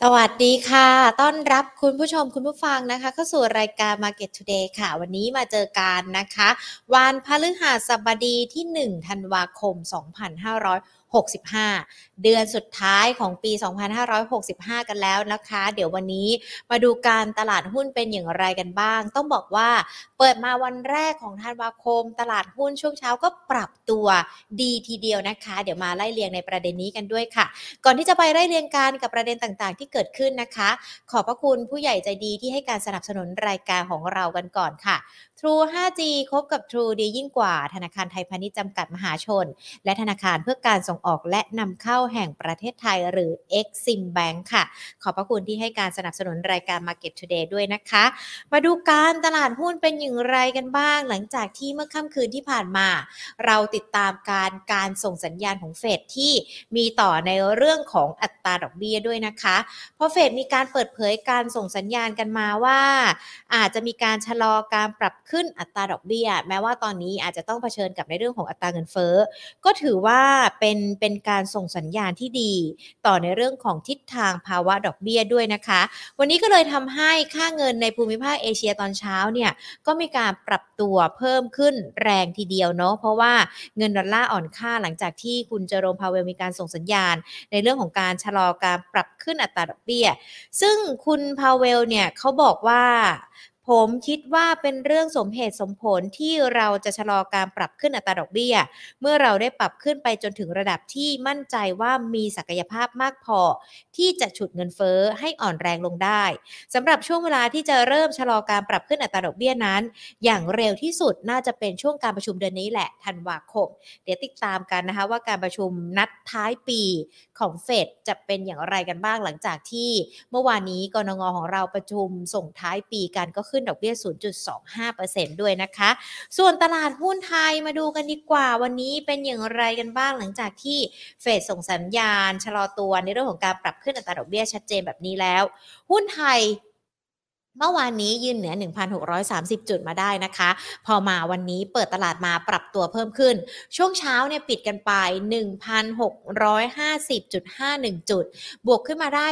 สวัสดีค่ะ ต้อนรับคุณผู้ชมคุณผู้ฟังนะคะ เข้าสู่รายการ Market Today ค่ะ วันนี้มาเจอกันนะคะ วันพฤหัสบดีที่ 1 ธันวาคม 2565 เดือนสุดท้ายของปี 2565 กันแล้วนะคะ เดี๋ยววันนี้มาดูการตลาดหุ้นเป็นอย่างไรกันบ้าง ต้องบอกว่าเปิดมาวันแรกของธันวาคม ตลาดหุ้นช่วงเช้าก็ปรับตัวดีทีเดียวนะคะ เดี๋ยวมาไล่เรียงในประเด็นนี้กันด้วยค่ะ ก่อนที่จะไปไล่เรียงการกับประเด็นต่างๆ ที่เกิดขึ้นนะคะ ขอบพระคุณผู้ใหญ่ใจดีที่ให้การสนับสนุนรายการของเรากันก่อนค่ะ True 5G คบกับ True ดียิ่งกว่า ธนาคารไทยพาณิชย์จำกัดมหาชน และธนาคารเพื่อการส่งออกและนำเข้าแห่งประเทศไทยหรือ Exim Bank ค่ะ ขอบพระคุณที่ให้การสนับสนุนรายการ Market Today ด้วยนะคะ มาดูการตลาดหุ้นเป็นอย่างไรกันบ้าง หลังจากที่เมื่อค่ำคืนที่ผ่านมา เราติดตามการการส่งสัญญาณของเฟดที่มีต่อในเรื่องของอัตราดอกเบี้ยด้วยนะคะ เพราะเฟดมีการเปิดเผยการส่งสัญญาณกันมาว่า อาจจะมีการชะลอการปรับขึ้นอัตราดอกเบี้ย แม้ว่าตอนนี้อาจจะต้องเผชิญกับในเรื่องของอัตราเงินเฟ้อ ก็ถือว่าเป็นเป็นการส่งสัญญาณที่ดี ต่อในเรื่องของทิศทางภาวะดอกเบี้ยด้วยนะคะ วันนี้ก็เลยทำให้ค่าเงินในภูมิภาคเอเชียตอนเช้าเนี่ยก็มีการปรับตัวเพิ่มขึ้นแรงทีเดียวเนาะเพราะว่าเงินดอลลาร์อ่อนค่าหลังจากที่คุณเจอโรมพาเวลมีการส่งสัญญาณ ในเรื่องของการชะลอการปรับขึ้นอัตราดอกเบี้ย ซึ่งคุณพาเวลเนี่ยเขาบอกว่า ผมคิดว่าเป็นเรื่องสมเหตุสมผลที่เราจะชะลอการปรับขึ้นอัตราดอกเบี้ย เมื่อเราได้ปรับขึ้นไปจนถึงระดับที่มั่นใจว่ามีศักยภาพมากพอ ที่จะฉุดเงินเฟ้อให้อ่อนแรงลงได้สำหรับช่วงเวลาที่จะเริ่มชะลอการปรับขึ้นอัตราดอกเบี้ยนั้น อย่างเร็วที่สุดน่าจะเป็นช่วงการประชุมเดือนนี้แหละธันวาคม เดี๋ยวติดตามกันนะคะว่าการประชุมนัดท้ายปีของเฟดจะเป็นอย่างไรกันบ้างหลังจากที่ เมื่อวานนี้กรงงของเราประชุมส่งท้ายปีกันก็ขึ้นดอกเบี้ย 0.25%ด้วยนะคะ ส่วนตลาดหุ้นไทยมาดูกันดีกว่า วันนี้เป็นอย่างไรกันบ้างหลังจากที่เฟดส่งสัญญาณ ชะลอตัวในเรื่องของการปรับขึ้นอัตราดอกเบี้ยชัดเจนแบบนี้แล้ว หุ้นไทย เมื่อวานนี้ยืนเหนือ 1,630 จุดมาได้นะคะ พอมาวันนี้เปิดตลาดมาปรับตัวเพิ่มขึ้น ช่วงเช้าเนี่ยปิดกันไป 1,650.51 จุด บวกขึ้นมาได้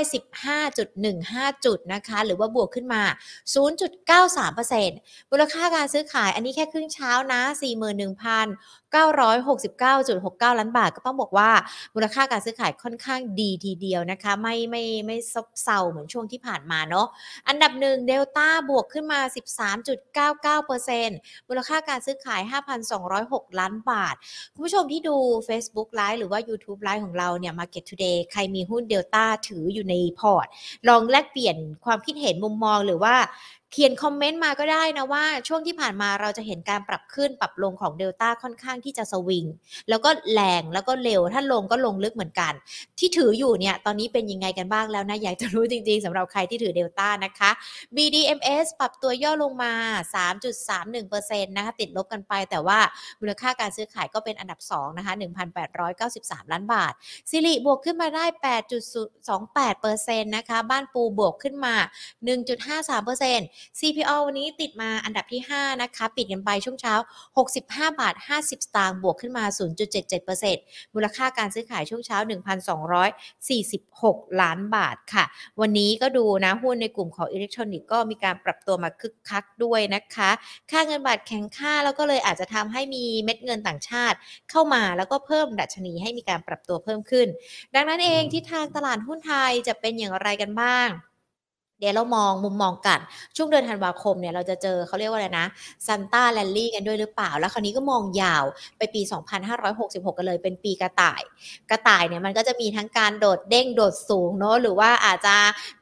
15.15 จุดนะคะ หรือว่าบวกขึ้นมา 0.93%มูลค่าการซื้อขายอันนี้แค่ครึ่งเช้านะ 41,000 969.69 ล้านบาทก็ต้องบอกว่ามูลค่าการซื้อขายค่อนข้างดีทีเดียวนะคะ ไม่ไม่ไม่ซบเซาเหมือนช่วงที่ผ่านมาเนาะอันดับหนึ่งเดลต้าบวกขึ้นมา 13.99%มูลค่าการซื้อขาย 5,206 ล้านบาท คุณผู้ชมที่ดู Facebook Live หรือว่า YouTube Live ของเราเนี่ย Market Today ใครมีหุ้นเดลต้าถืออยู่ในพอร์ต ลองแลกเปลี่ยนความคิดเห็นมุมมองหรือว่า เขียนคอมเมนต์มาก็ได้นะว่าช่วงที่ผ่านมาเราจะเห็นการปรับขึ้นปรับลงของเดลต้าค่อนข้างที่จะสวิง แล้วก็แรงแล้วก็เร็วถ้าลงก็ลงลึกเหมือนกัน ที่ถืออยู่เนี่ย ตอนนี้เป็นยังไงกันบ้างแล้วนะ อยากจะรู้จริงๆสำหรับใครที่ถือเดลต้านะคะ BDMs ปรับตัวย่อลงมา 3.31%นะคะติดลบกันไป แต่ว่ามูลค่าการซื้อขายก็เป็นอันดับ2นะคะ1,893 ล้านบาทซิริบวกขึ้นมาได้ 8.28%นะคะบ้านปูบวกขึ้นมา 1.53% CPO วันนี้ติดมาอันดับที่ 5 นะคะ ปิดกันไปช่วงเช้า 65 บาท 50 สตางค์บวกขึ้นมา 0.77%มูลค่าการซื้อขายช่วงเช้า 1,246 ล้านบาทค่ะ วันนี้ก็ดูนะ หุ้นในกลุ่มของอิเล็กทรอนิกส์ก็มีการปรับตัวมาคึกคักด้วยนะคะ ค่าเงินบาทแข็งค่าแล้วก็เลยอาจจะทำให้มีเม็ดเงินต่างชาติเข้ามาแล้วก็เพิ่มดัชนีให้มีการปรับตัวเพิ่มขึ้น ดังนั้นเองที่ทางตลาดหุ้นไทยจะเป็นอย่างไรกันบ้าง เดี๋ยวเรามองมุมมองกัน ช่วงเดือนธันวาคมเนี่ยเราจะเจอเขาเรียกว่าอะไรนะ Santa rally กันด้วยหรือเปล่า แล้วคราวนี้ก็มองยาวไปปี 2566 กันเลยเป็นปีกระต่าย กระต่ายเนี่ยมันก็จะมีทั้งการกระโดดเด้งโดดสูงเนาะหรือว่าอาจจะ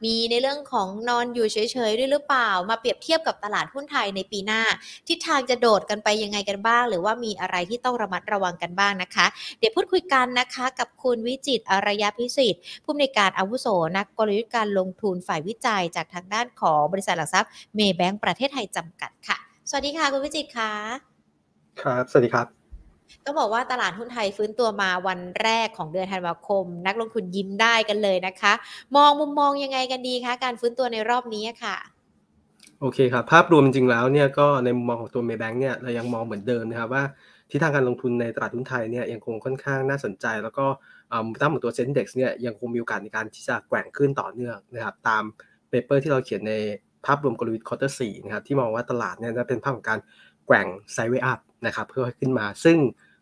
มีในเรื่องของนอนอยู่เฉยๆด้วยหรือเปล่า มาเปรียบเทียบกับตลาดหุ้นไทยในปีหน้า ทิศทางจะโดดกันไปยังไงกันบ้าง หรือว่ามีอะไรที่ต้องระมัดระวังกันบ้างนะคะ เดี๋ยวพูดคุยกันนะคะกับคุณวิจิตรอารยะพิศิษฐผู้อำนวยการอาวุโสนักกลยุทธ์การลงทุนฝ่ายวิจัยจากทางด้านของบริษัทหลักทรัพย์เมย์แบงก์ประเทศไทยจำกัดค่ะ สวัสดีค่ะคุณวิจิตรค่ะครับ สวัสดีครับต้องบอกว่าตลาดหุ้นไทยฟื้นตัวมาวันแรกของเดือนธันวาคม นักลงทุนยิ้มได้กันเลยนะคะ มองมุมมองยังไงกันดีคะการฟื้นตัวในรอบนี้ค่ะโอเคครับภาพรวมจริงๆแล้วเนี่ยก็ในมุมมองของตัวเมย์แบงก์เนี่ยเรายังมองเหมือนเดิมนะครับว่าทิศทางการลงทุนในตลาดหุ้นไทยเนี่ยยังคงค่อนข้างน่าสนใจ แล้วก็มูลค่าของตัว SET index เนี่ยยังคงมีโอกาสในการที่จะแกว่งขึ้นต่อเนื่องนะครับตาม paper ที่เราเขียนในภาพรวมกลยุทธ์ quarter สี่นะครับที่มองว่าตลาดเนี่ยจะเป็นภาพของการแกว่ง sideway up นะครับเพื่อขึ้นมา ซึ่ง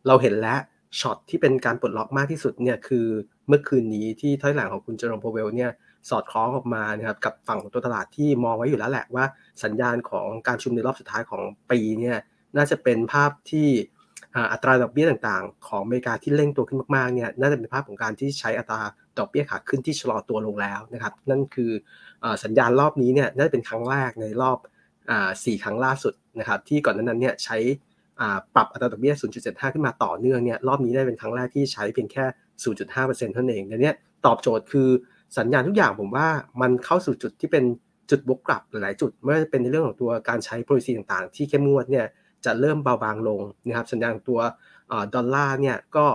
เราเห็นแล้วช็อตที่เป็นการปลดล็อกมากที่สุดเนี่ยคือเมื่อคืนนี้ที่ถ้อยแถลงของคุณเจอโรม พาวเวลเนี่ยสอดคล้องออกมานะครับกับฝั่งของตัวตลาดที่มองไว้อยู่แล้วแหละว่าสัญญาณของการประชุมในรอบสุดท้ายของปีเนี่ยน่าจะเป็นภาพที่อัตราดอกเบี้ยต่างๆ ของอเมริกาที่เร่งตัวขึ้นมากๆเนี่ยน่าจะเป็นภาพของการที่ใช้อัตรา ดอกเบี้ยขาขึ้นที่ชะลอตัวลงแล้วนะครับ นั่นคือสัญญาณรอบนี้เนี่ยน่าจะเป็นครั้งแรกในรอบสี่ครั้งล่าสุดนะครับที่ก่อนนั้นเนี่ยใช้ปรับอัตราดอกเบี้ย 0.75 ขึ้นมาต่อเนื่องเนี่ยรอบนี้ได้เป็นครั้งแรกที่ใช้เพียงแค่ 0.5%เท่านั้นเองดังนี้ตอบโจทย์คือสัญญาณทุกอย่างผมว่ามันเข้าสู่จุดที่เป็นจุดบวกกลับหลายจุดไม่ว่าจะเป็นในเรื่องของตัวการใช้ policy ต่างๆ ที่เข้มงวดเนี่ยจะเริ่มเบาบางลงนะครับสัญญาณตัวดอลลาร์เนี่ยก็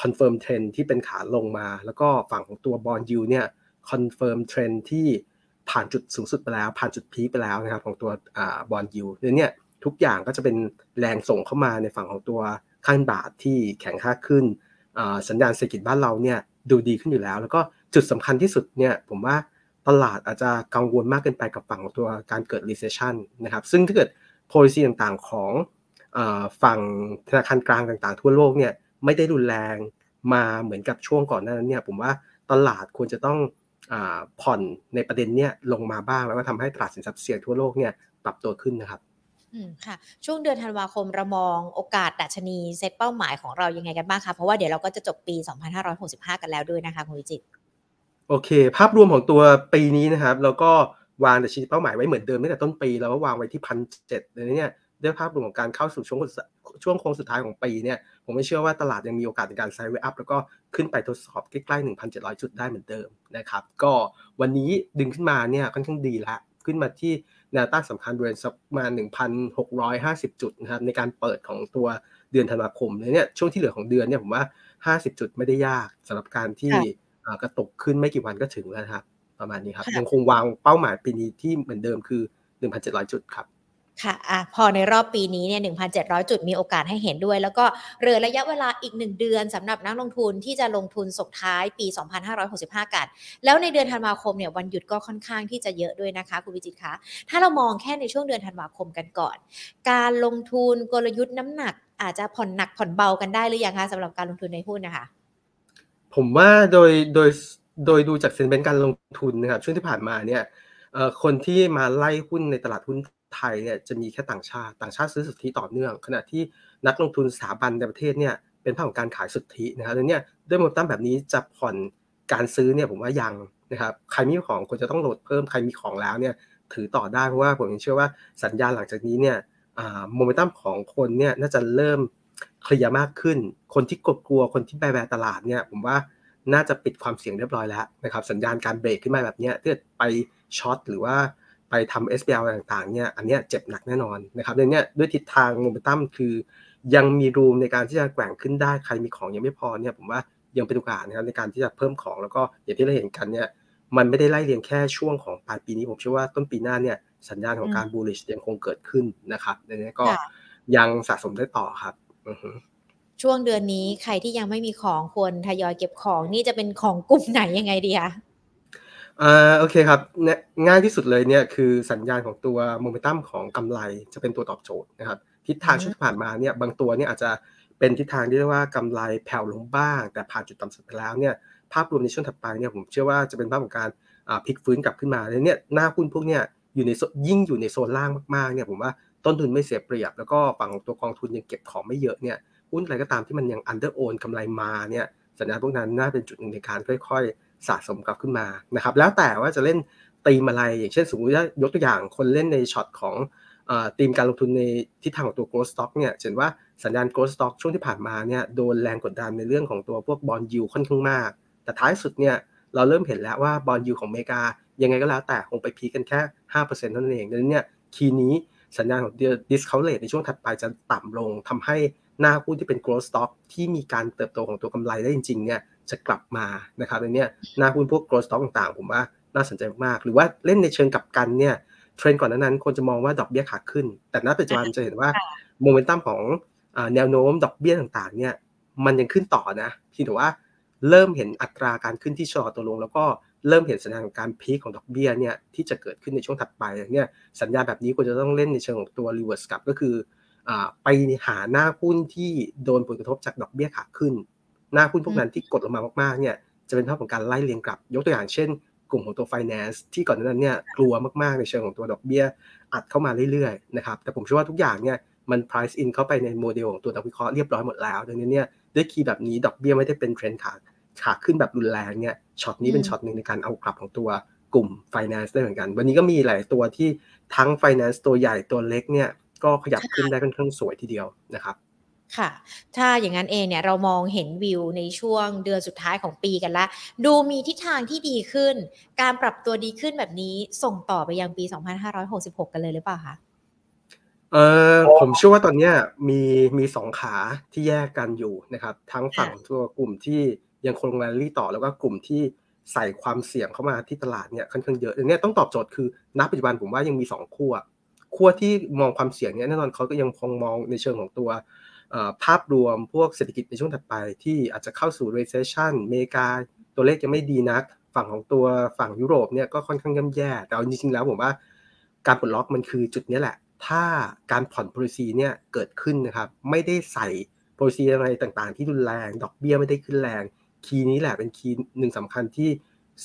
confirm trend ที่เป็นขาลงมา แล้วก็ฝั่งของตัว bond yield เนี่ย confirm trend ที่ผ่านจุดสูงสุดไปแล้ว ผ่านจุด peak ไปแล้วนะครับของตัว bond yield เนี่ยทุกอย่างก็จะเป็นแรงส่งเข้ามาในฝั่งของตัวค่าบาทที่แข็งค่าขึ้นสัญญาณเศรษฐกิจบ้านเราเนี่ยดูดีขึ้นอยู่แล้ว แล้วก็จุดสำคัญที่สุดเนี่ยผมว่าตลาดอาจจะกังวลมากเกินไปกับฝั่งของตัวการเกิด recession นะครับซึ่งถ้าเกิด policy ต่างๆของฝั่งธนาคารกลางต่างๆ ทั่วโลกเนี่ย ไม่ได้รุนแรงมาเหมือนกับช่วงก่อนหน้านั้นเนี่ยผมว่าตลาดควรจะต้องอผ่อนในประเด็นเนี้ยลงมาบ้างแล้วก็ทำให้ตลาดสินทรัพย์เสี่ยงทั่วโลกเนี่ยปรับตัวขึ้นนะครับอืมค่ะ ช่วงเดือนธันวาคมเรามองโอกาสดัชนีเซตเป้าหมายของเรายังไงกันบ้างคะเพราะว่าเดี๋ยวเราก็จะจบปี 2565 กันแล้วด้วยนะคะคุณวิจิตโอเค ภาพรวมของตัวปีนี้นะครับ แล้วก็วางดัชนีเป้าหมายไว้เหมือนเดิมตั้งแต่ต้นปี แล้วก็วางไว้ที่พันเจ็ดเลยเนี่ย ด้วยภาพรวมของการเข้าสู่ช่วงช่วงโค้งสุดท้ายของปีเนี่ยผมไม่เชื่อว่าตลาดยังมีโอกาสในการไซด์เวอัพแล้วก็ขึ้นไปทดสอบใกล้ๆ 1,700 จุดได้เหมือนเดิมนะครับก็วันนี้ดึงขึ้นมาเนี่ยค่อนข้างดีละขึ้นมาที่แนวต้านสำคัญบริเวณสักประมาณ 1,650 จุดนะครับในการเปิดของตัวเดือนธันวาคมเนี่ยช่วงที่เหลือของเดือนเนี่ยผมว่า 50 จุดไม่ได้ยากสำหรับการที่กระตกขึ้นไม่กี่วันก็ถึงแล้วครับประมาณนี้ครับยังคงวางเป้าหมายปีนี้ที่เหมือนเดิมคือ 1,700 จุดครับ ค่ะอะพอในรอบปีนี้เนี่ย 1,700 จุดมีโอกาสให้เห็นด้วย แล้วก็เหลือระยะเวลาอีก 1 เดือนสำหรับนักลงทุนที่จะลงทุนส่งท้ายปี 2565 กัน แล้วในเดือนธันวาคมเนี่ย วันหยุดก็ค่อนข้างที่จะเยอะด้วยนะคะ คุณวิจิตคะ ถ้าเรามองแค่ในช่วงเดือนธันวาคมกันก่อน การลงทุนกลยุทธ์น้ำหนัก อาจจะผ่อนหนักผ่อนเบากันได้หรือยังคะสำหรับการลงทุนในหุ้นนะคะ ผมว่าโดยโดยโดยดูจากเซ็นเป็นการลงทุนนะครับช่วงที่ผ่านมาเนี่ยคนที่มาไล่หุ้นในตลาดหุ้น ไทยเนี่ยจะมีแค่ต่างชาติ ต่างชาติซื้อสุทธิต่อเนื่อง ขณะที่นักลงทุนสถาบันในประเทศเนี่ยเป็นภาพของการขายสุทธินะครับดังนี้ด้วยโมตัมแบบนี้จะผ่อนการซื้อเนี่ยผมว่ายังนะครับใครมีของควรจะต้องโหลดเพิ่มใครมีของแล้วเนี่ยถือต่อได้เพราะว่าผมเชื่อว่าสัญญาณหลังจากนี้เนี่ยโมเมนตัมของคนเนี่ยน่าจะเริ่มเคลียร์มากขึ้น คนที่กลัวกลัวคนที่แบแบตลาดเนี่ยผมว่าน่าจะปิดความเสี่ยงเรียบร้อยแล้วนะครับสัญญาณการเบรกขึ้นมาแบบนี้ถ้าไปช็อตหรือว่า ไปทำ SBL ต่างๆเนี่ยอันนี้เจ็บหนักแน่นอนนะครับในนี้ด้วยทิศทางโมเมนตัมคือยังมีรูมในการที่จะแกว่งขึ้นได้ใครมีของยังไม่พอเนี่ยผมว่ายังเป็นโอกาสนะครับในการที่จะเพิ่มของแล้วก็อย่างที่เราเห็นกันเนี่ยมันไม่ได้ไล่เรียงแค่ช่วงของปลายปีนี้ผมเชื่อว่าต้นปีหน้าเนี่ยสัญญาณของการบูลลิชยังคงเกิดขึ้นนะครับในนี้ก็ยังสะสมได้ต่อครับช่วงเดือนนี้ใครที่ยังไม่มีของควรทยอยเก็บของนี่จะเป็นของกลุ่มไหนยังไงดีคะ อ่าโอเคครับง่ายที่สุดเลยเนี่ยคือสัญญาณของตัวโมเมนตัมของกำไรจะเป็นตัวตอบโจทย์นะครับทิศทางช่วงที่ผ่านมาเนี่ยบางตัวเนี่ยอาจจะเป็นทิศทางที่เรียกว่ากำไรแผ่วลงบ้าง แต่ผ่านจุดต่ำสุดไปแล้วเนี่ยภาพรวมในช่วงถัดไปเนี่ยผมเชื่อว่าจะเป็นภาพของการพลิกฟื้นกลับขึ้นมาแล้วเนี่ยหน้าหุ้นพวกเนี่ยอยู่ในยิ่งอยู่ในโซนล่างมากๆเนี่ยผมว่าต้นทุนไม่เสียเปรียบ แล้วก็ฝั่งของตัวกองทุนยังเก็บของไม่เยอะเนี่ยหุ้นอะไรก็ตามที่มันยัง underown กำไรมาเนี่ยสัญญาณพวกนั้นน่าเป็นจุดหนึ่งในการค่อย สะสมกลับขึ้นมานะครับ แล้วแต่ว่าจะเล่นตีมอะไร อย่างเช่นสมมติว่ายกตัวอย่างคนเล่นในช็อตของตีมการลงทุนในทิศทางของตัว growth stock เนี่ยเห็นว่าสัญญาณ growth stock ช่วงที่ผ่านมาเนี่ยโดนแรงกดดันในเรื่องของตัวพวกบอลยูค่อนข้างมาก แต่ท้ายสุดเนี่ยเราเริ่มเห็นแล้วว่าบอลยูของอเมริกา ยังไงก็แล้วแต่คงไปพีกันแค่ 5%เท่านั้นเองดังนั้นเนี่ยคีย์นี้สัญญาณของ discount rate ในช่วงถัดไปจะต่ำลงทำให้หน้าหุ้นที่เป็น growth stock ที่มีการเติบโตของตัวกำไรได้จริงๆเนี่ย จะกลับมานะครับในนี้หน้าหุ้นพวก growth stock ต่างๆ ผมว่าน่าสนใจมากหรือว่าเล่นในเชิงกับกันเนี่ยเทรนด์ก่อนนั้นคนจะมองว่าดอกเบี้ยขาขึ้น แต่ณปัจจุบันจะเห็นว่าโมเมนตัมของแนวโน้มดอกเบี้ยต่างๆ เนี่ยมันยังขึ้นต่อนะที่แต่ว่าเริ่มเห็นอัตราการขึ้นที่ชะลอตัวลง แล้วก็เริ่มเห็นสัญญาณของการพีคของดอกเบี้ยเนี่ยที่จะเกิดขึ้นในช่วงถัดไปเนี่ยสัญญาณแบบนี้ควรจะต้องเล่นในเชิงของตัว reverse กลับก็คือไปหาหน้าหุ้นที่โดนผลกระทบจากดอกเบี้ยขาขึ้น หน้าหุ้นพวกนั้นที่กดลงมามากๆเนี่ยจะเป็นภาพของการไล่เลียงกลับ ยกตัวอย่างเช่น กลุ่มของตัว finance ที่ก่อนหน้านั้นเนี่ยกลัวมากๆในเชิงของตัวดอกเบี้ยอัดเข้ามาเรื่อยๆนะครับแต่ผมเชื่อว่าทุกอย่างเนี่ยมัน price in เข้าไปในโมเดลของตัวนักวิเคราะห์เรียบร้อยหมดแล้วดังนั้นเนี่ยด้วย key แบบนี้ดอกเบี้ยไม่ได้เป็นเทรนด์ขาขาขึ้นแบบรุนแรงเนี่ยช็อตนี้เป็นช็อตหนึ่งในการเอากลับของตัวกลุ่ม finance ได้เหมือนกัน วันนี้ก็มีหลายตัวที่ทั้ง finance ตัวใหญ่ตัวเล็กเนี่ยก็ขยับขึ้นได้ค่อนข้างสวยทีเดียวนะครับ ค่ะ ถ้าอย่างนั้นเองเนี่ยเรามองเห็นวิวในช่วงเดือนสุดท้ายของปีกันละ ดูมีทิศทางที่ดีขึ้น การปรับตัวดีขึ้นแบบนี้ส่งต่อไปยังปี 2566 กันเลยหรือเปล่าคะเออผมเชื่อว่าตอนนี้มีมีสองขาที่แยกกันอยู่นะครับ ทั้งฝั่งตัวกลุ่มที่ยังคงแรลลี่ต่อแล้วก็กลุ่มที่ใส่ความเสี่ยงเข้ามาที่ตลาดเนี่ยค่อนข้างเยอะอันนี้ต้องตอบโจทย์คือณปัจจุบันผมว่ายังมี2ขั้วขั้วที่มองความเสี่ยงเนี่ยแน่นอนเขาก็ยังคงมองในเชิงของตัว ภาพรวมพวกเศรษฐกิจในช่วงถัดไป ที่อาจจะเข้าสู่ recession อเมริกาตัวเลขยังไม่ดีนัก ฝั่งของตัวฝั่งยุโรปเนี่ยก็ค่อนข้างย่ำแย่ แต่จริงๆแล้วผมว่าการปลดล็อกมันคือจุดนี้แหละ ถ้าการผ่อน policy เนี่ยเกิดขึ้นนะครับ ไม่ได้ใส่ policy อะไรต่างๆ ที่รุนแรง ดอกเบี้ยไม่ได้ขึ้นแรง คีย์นี้แหละเป็นคีย์หนึ่งสำคัญที่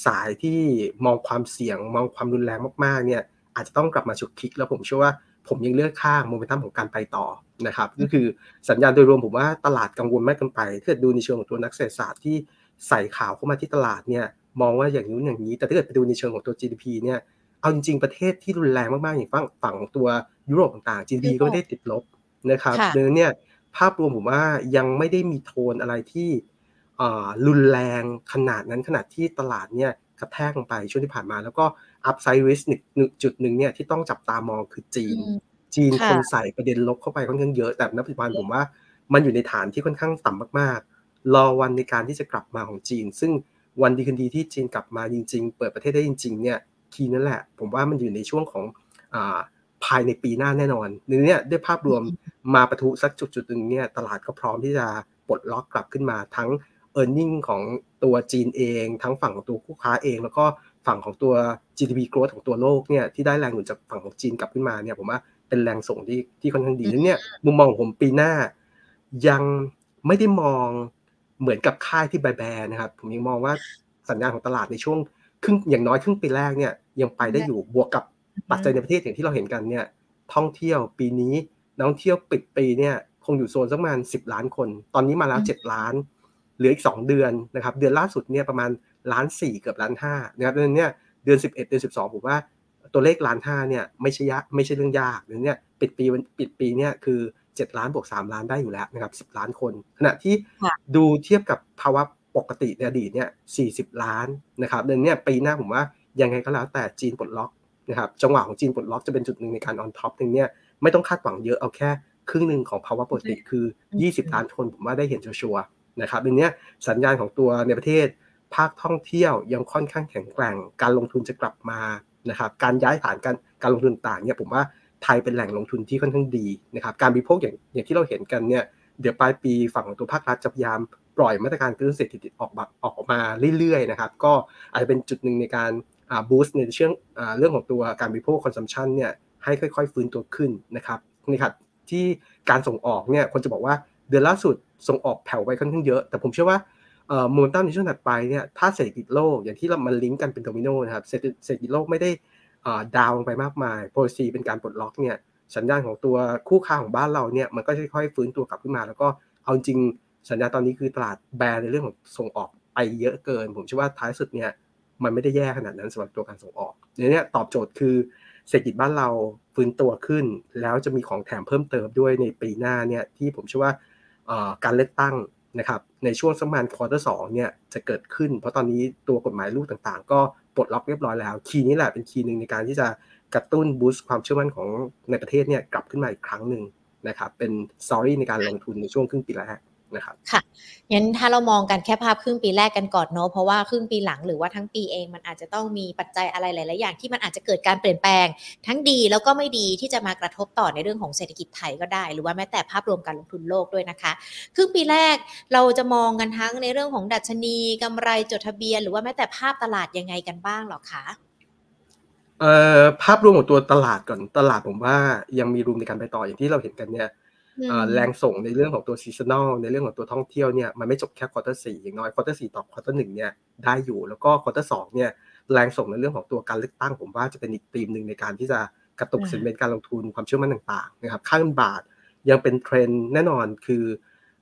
สายที่มองความเสี่ยงมองความรุนแรงมากๆเนี่ยอาจจะต้องกลับมาฉุกคิกแล้วผมเชื่อว่า ผมยังเลือกข้างโมเมนตัมของการไปต่อนะครับก็คือสัญญาณโดยรวมผมว่าตลาดกังวลมากเกินไปถ้าเกิดดูในเชิงของตัวนักเศรษฐศาสตร์ที่ใส่ข่าวเข้ามาที่ตลาดเนี่ยมองว่าอย่างนู้นอย่างนี้ แต่ถ้าเกิดไปดูในเชิงของตัว GDP เนี่ยเอาจริงๆประเทศที่รุนแรงมากๆอย่างฝั่งฝั่งตัวยุโรปต่างๆ GDP ก็ไม่ได้ติดลบนะครับดังนั้นเนี่ยภาพรวมผมว่ายังไม่ได้มีโทนอะไรที่รุนแรงขนาดนั้นขนาดที่ตลาดเนี่ยกระแทกลงไปช่วงที่ผ่านมา แล้วก็ อัพไซด์ริสหนึ่งจุดหนึ่งเนี่ยที่ต้องจับตามองคือจีน จีนคนใส่ประเด็นลบเข้าไปค่อนข้างเยอะแต่ณปัจจุบันผมว่ามันอยู่ในฐานที่ค่อนข้างต่ำมากๆ รอวันในการที่จะกลับมาของจีน ซึ่งวันดีคืนดีที่จีนกลับมาจริง ๆ เปิดประเทศได้จริง ๆ เนี่ยคีนั่นแหละ ผมว่ามันอยู่ในช่วงของภายในปีหน้าแน่นอนเนี่ยด้วยภาพรวมมาประทุสักจุดจุดหนึ่งเนี่ยตลาดก็พร้อมที่จะปลดล็อกกลับขึ้นมาทั้ง e a r n i n g ของตัวจีนเอง ทั้งฝั่งของตัวคู่ค้าเอง แล้วก็ ฝั่งของตัว GDP growth ของตัวโลกเนี่ยที่ได้แรงหนุนจากฝั่งของจีนกลับขึ้นมาเนี่ยผมว่าเป็นแรงส่งที่ที่ค่อนข้างดีนั้นเนี่ยมุมมองของผมปีหน้า ยังไม่ได้มองเหมือนกับค่ายที่แบแบนะครับ ผมยังมองว่าสัญญาณของตลาดในช่วงครึ่งอย่างน้อยครึ่งปีแรกเนี่ยยังไปได้อยู่บวกกับปัจจัยในประเทศอย่างที่เราเห็นกันเนี่ยท่องเที่ยวปีนี้นักท่องเที่ยวปิดปีเนี่ยคงอยู่โซนสักประมาณ10 ล้านคน ตอนนี้มาแล้ว 7 ล้าน เหลืออีก 2 เดือนนะครับ เดือนล่าสุดเนี่ยประมาณ ล้านสี่เกือบล้านห้านะครับดังนั้นเนี่ยเดือน11 เดือน12 ผมว่าตัวเลขล้านห้าเนี่ยไม่ใช่ยากไม่ใช่เรื่องยากเดือนนี้ปิดปีปิดปีเนี่ยคือ 7 ล้านบวก3ล้านได้อยู่แล้วนะครับ10 ล้านคน ขณะที่ดูเทียบกับภาวะปกติในอดีตเนี่ย40 ล้านนะครับเดือนนี้ปีหน้าผมว่ายังไงก็แล้วแต่จีนปลดล็อกนะครับจังหวะของจีนปลดล็อกจะเป็นจุดหนึ่งในการ on top หนึ่งเนี่ยไม่ต้องคาดหวังเยอะเอาแค่ครึ่งหนึ่งของภาวะปกติคือ 20 ล้านคนผมว่าได้เห็นชัวร์นะครับดังนี้สัญญาณของตัวในประเทศ ภาคท่องเที่ยวยังค่อนข้างแข็งแกร่ง การลงทุนจะกลับมานะครับ การย้ายฐานการการลงทุนต่างเนี่ยผมว่าไทยเป็นแหล่งลงทุนที่ค่อนข้างดีนะครับ การบริโภคอย่างอย่างที่เราเห็นกันเนี่ยเดี๋ยวปลายปีฝั่งของตัวภาครัฐจะพยายามปล่อยมาตรการกระตุ้นเศรษฐกิจออกมาออกมาเรื่อยๆนะครับ ก็อาจจะเป็นจุดหนึ่งในการboost ในเรื่องเรื่องของตัวการบริโภค consumption เนี่ยให้ค่อย ๆ ฟื้นตัวขึ้นนะครับนี่ครับที่การส่งออกเนี่ยคนจะบอกว่าเดือนล่าสุดส่งออกแผ่วไปค่อนข้างเยอะ แต่ผมเชื่อว่า โมเมนตัมในช่วงถัดไปเนี่ยถ้าเศรษฐกิจโลกอย่างที่เรามันลิงก์กันเป็นโดมิโนนะครับเศรษฐกิจโลกไม่ได้ down ลงไปมากมาย policy เป็นการปลดล็อกเนี่ยสัญญาณของตัวคู่ค้าของบ้านเราเนี่ยมันก็จะค่อยๆฟื้นตัวกลับขึ้นมา แล้วก็เอาจริงสัญญาณตอนนี้คือตลาด bear ในเรื่องของส่งออกไปเยอะเกิน ผมเชื่อว่าท้ายสุดเนี่ยมันไม่ได้แย่ขนาดนั้นสำหรับตัวการส่งออกเนี่ยตอบโจทย์คือเศรษฐกิจบ้านเราฟื้นตัวขึ้น แล้วจะมีของแถมเพิ่มเติมด้วยในปีหน้าเนี่ยที่ผมเชื่อว่าการเลือกตั้ง นะครับในช่วงสักประมาณ quarter สองเนี่ยจะเกิดขึ้น เพราะตอนนี้ตัวกฎหมายลูกต่างๆ ก็ปลดล็อกเรียบร้อยแล้ว key นี้แหละเป็น key หนึ่งในการที่จะกระตุ้น boost ความเชื่อมั่นของในประเทศเนี่ยกลับขึ้นมาอีกครั้งหนึ่งนะครับเป็น story ในการลงทุนในช่วงครึ่งปีแรก นะครับค่ะงั้นถ้าเรามองกันแค่ภาพครึ่งปีแรกกันก่อนเนาะเพราะว่าครึ่งปีหลังหรือว่าทั้งปีเองมันอาจจะต้องมีปัจจัยอะไรหลาย ๆ อย่างที่มันอาจจะเกิดการเปลี่ยนแปลง ทั้งดีแล้วก็ไม่ดีที่จะมากระทบต่อในเรื่องของเศรษฐกิจไทยก็ได้ หรือว่าแม้แต่ภาพรวมการลงทุนโลกด้วยนะคะ ครึ่งปีแรกเราจะมองกันทั้งในเรื่องของดัชนีกำไรจดทะเบียน หรือว่าแม้แต่ภาพตลาดยังไงกันบ้างหรอคะเอ่อภาพรวมของตัวตลาดก่อนตลาดผมว่ายังมีรูมในการไปต่ออย่างที่เราเห็นกันเนี่ย แรงส่งในเรื่องของตัว seasonal ในเรื่องของตัวท่องเที่ยวเนี่ยมันไม่จบแค่ quarter สี่อย่างน้อย quarter สี่ต่อ quarter หนึ่งเนี่ยได้อยู่แล้วก็ quarter สองเนี่ยแรงส่งในเรื่องของตัวการเลือกตั้งผมว่าจะเป็นอีกธีมหนึ่งในการที่จะกระตุก sentiment การลงทุนความเชื่อมั่นต่างๆนะครับค่าเงินบาทยังเป็นเทรนแน่นอนคือ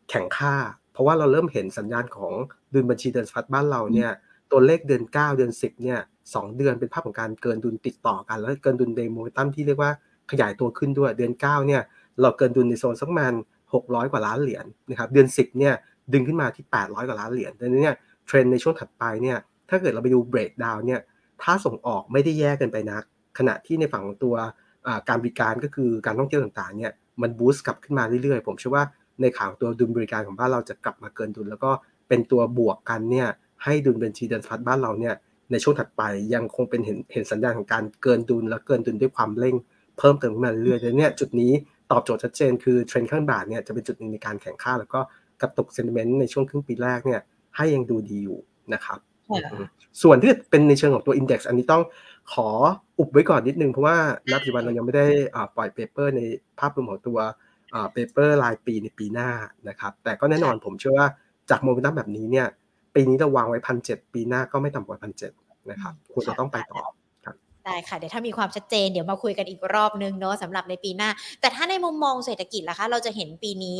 แข็งค่า เพราะว่าเราเริ่มเห็นสัญญาณของดุลบัญชีเดินสะพัดบ้านเราเนี่ยตัวเลขเดือน 9 เดือน 10เนี่ยสองเดือนเป็นภาพของการเกินดุลติดต่อกัน แล้วเกินดุลดโมเมตัมที่เรียกว่าขยายตัวขึ้นด้วยเดือน 9 เนี่ย เราเกินดุลในโซนสักประมาณ600 กว่าล้านเหรียญนะครับเดือน 10เนี่ยดึงขึ้นมาที่ 800 กว่าล้านเหรียญดังนั้นเนี่ยเทรนในช่วงถัดไปเนี่ยถ้าเกิดเราไปดูเบรกดาวเนี่ยถ้าส่งออกไม่ได้แย่กันไปนัก ขณะที่ในฝั่งของตัวการบริการก็คือการท่องเที่ยวต่างๆเนี่ยมันบูสต์กลับขึ้นมาเรื่อยๆ ผมเชื่อว่าในข่าวตัวดุลบริการของบ้านเราจะกลับมาเกินดุล แล้วก็เป็นตัวบวกกันเนี่ยให้ดุลบัญชีเดินฟัดบ้านเราเนี่ยในช่วงถัดไปยังคงเป็นเห็นเห็นสัญญาณของการเกินดุลและเกินดุลด้วยความเร่งเพิ่มเติมขึ้นมาเรื่อยๆเนี่ยจุดนี้ ตอบโจทย์ชัดเจนคือเทรนด์ข้าบาทเนี่ยจะเป็นจุดหนึ่งในการแข็งค่าแล้วก็กระตุก sentiment ในช่วงครึ่งปีแรกเนี่ยให้ยังดูดีอยู่นะครับส่วนที่เป็นในเชิงของตัว index อันนี้ต้องขออุบไว้ก่อนนิดนึง เพราะว่าณปัจจุบันเรายังไม่ได้ปล่อย paper ในภาพรวมของตัว paper รายปีในปีหน้านะครับ แต่ก็แน่นอนผมเชื่อว่าจากโมเมนตัมแบบนี้เนี่ย ปีนี้เราวางไว้พันเปีหน้าก็ไม่ต่ำกว่าพันเนะครับควรจะต้องไปต่อ ได้ค่ะ เดี๋ยวถ้ามีความชัดเจนเดี๋ยวมาคุยกันอีกรอบนึงเนาะสำหรับในปีหน้า แต่ถ้าในมุมมองเศรษฐกิจล่ะคะ เราจะเห็นปีนี้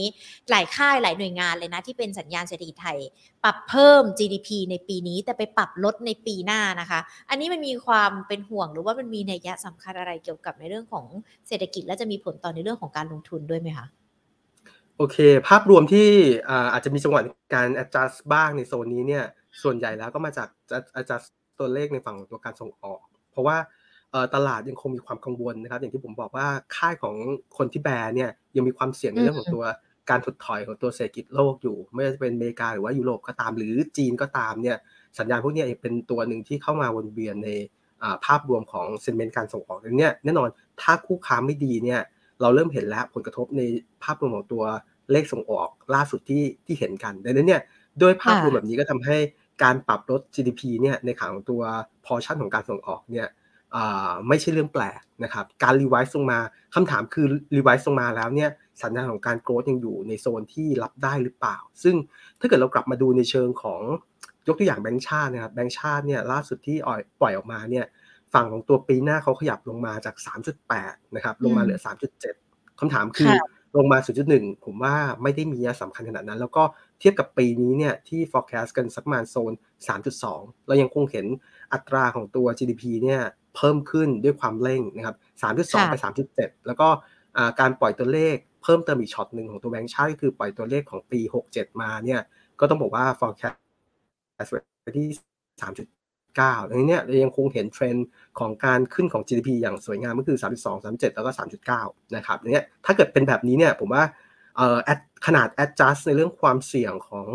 หลายค่ายหลายหน่วยงานเลยนะ ที่เป็นสัญญาณเศรษฐกิจไทย ปรับเพิ่ม GDP ในปีนี้ แต่ไปปรับลดในปีหน้านะคะ อันนี้มันมีความเป็นห่วงหรือว่ามันมีนัยยะสำคัญอะไรเกี่ยวกับในเรื่องของเศรษฐกิจ และจะมีผลต่อในเรื่องของการลงทุนด้วยไหมคะโอเค ภาพรวมที่อาจจะมีจังหวะการ adjust บ้างในโซนนี้เนี่ยส่วนใหญ่แล้วก็มาจาก adjust ตัวเลขในฝั่งตัวการส่งออก เพราะว่าตลาดยังคงมีความกังวลนะครับ อย่างที่ผมบอกว่าค่ายของคนที่แบร์เนี่ยยังมีความเสี่ยงในเรื่องของตัวการถดถอยของตัวเศรษฐกิจโลกอยู่ ไม่ว่าจะเป็นอเมริกาหรือว่ายุโรปก็ตามหรือจีนก็ตามเนี่ยสัญญาณพวกนี้เป็นตัวหนึ่งที่เข้ามาวนเวียนในภาพรวมของเซนเมนต์การส่งออกเนี่ยแน่นอนถ้าคู่ค้าไม่ดีเนี่ยเราเริ่มเห็นแล้วผลกระทบในภาพรวมของตัวเลขส่งออกล่าสุดที่ที่เห็นกันดังนั้นเนี่ยด้วยภาพรวมแบบนี้ก็ทำให้ การปรับลด GDP เนี่ยในขาของตัวพอชั่นของการส่งออกเนี่ยไม่ใช่เรื่องแปลกนะครับ การ revise ลงมาคำถามคือ revise ลงมาแล้วเนี่ยสัญญาณของการ growth ยังอยู่ในโซนที่รับได้หรือเปล่า ซึ่งถ้าเกิดเรากลับมาดูในเชิงของยกตัวอย่างแบงก์ชาตินะครับแบงก์ชาติเนี่ยล่าสุดที่ปล่อยออกมาเนี่ยฝั่งของตัวปีหน้าเขาขยับลงมาจาก 3.8 นะครับ ลงมาเหลือ 3.7คำถามคือลงมา 0.1 ผมว่าไม่ได้มีสำคัญขนาดนั้น แล้วก็ เทียบกับปีนี้เนี่ยที่ forecast กันสักประมาณโซน 3.2 เรายังคงเห็นอัตราของตัว GDP เนี่ยเพิ่มขึ้นด้วยความเร่งนะครับ 3.2 ไป 3.7 แล้วก็การปล่อยตัวเลขเพิ่มเติมอีกช็อตหนึ่งของตัวแบงค์ชาติก็คือปล่อยตัวเลขของปี 67 มาเนี่ยก็ต้องบอกว่า forecast ไปที่ 3.9ดังนี้เนี่ยยังคงเห็นเทรนด์ของการขึ้นของ GDP อย่างสวยงามก็คือ 32 37 แล้วก็ 3.9 นะครับเนี่ยถ้าเกิดเป็นแบบนี้เนี่ยผมว่า ขนาด adjust ในเรื่องความเสี่ยงของ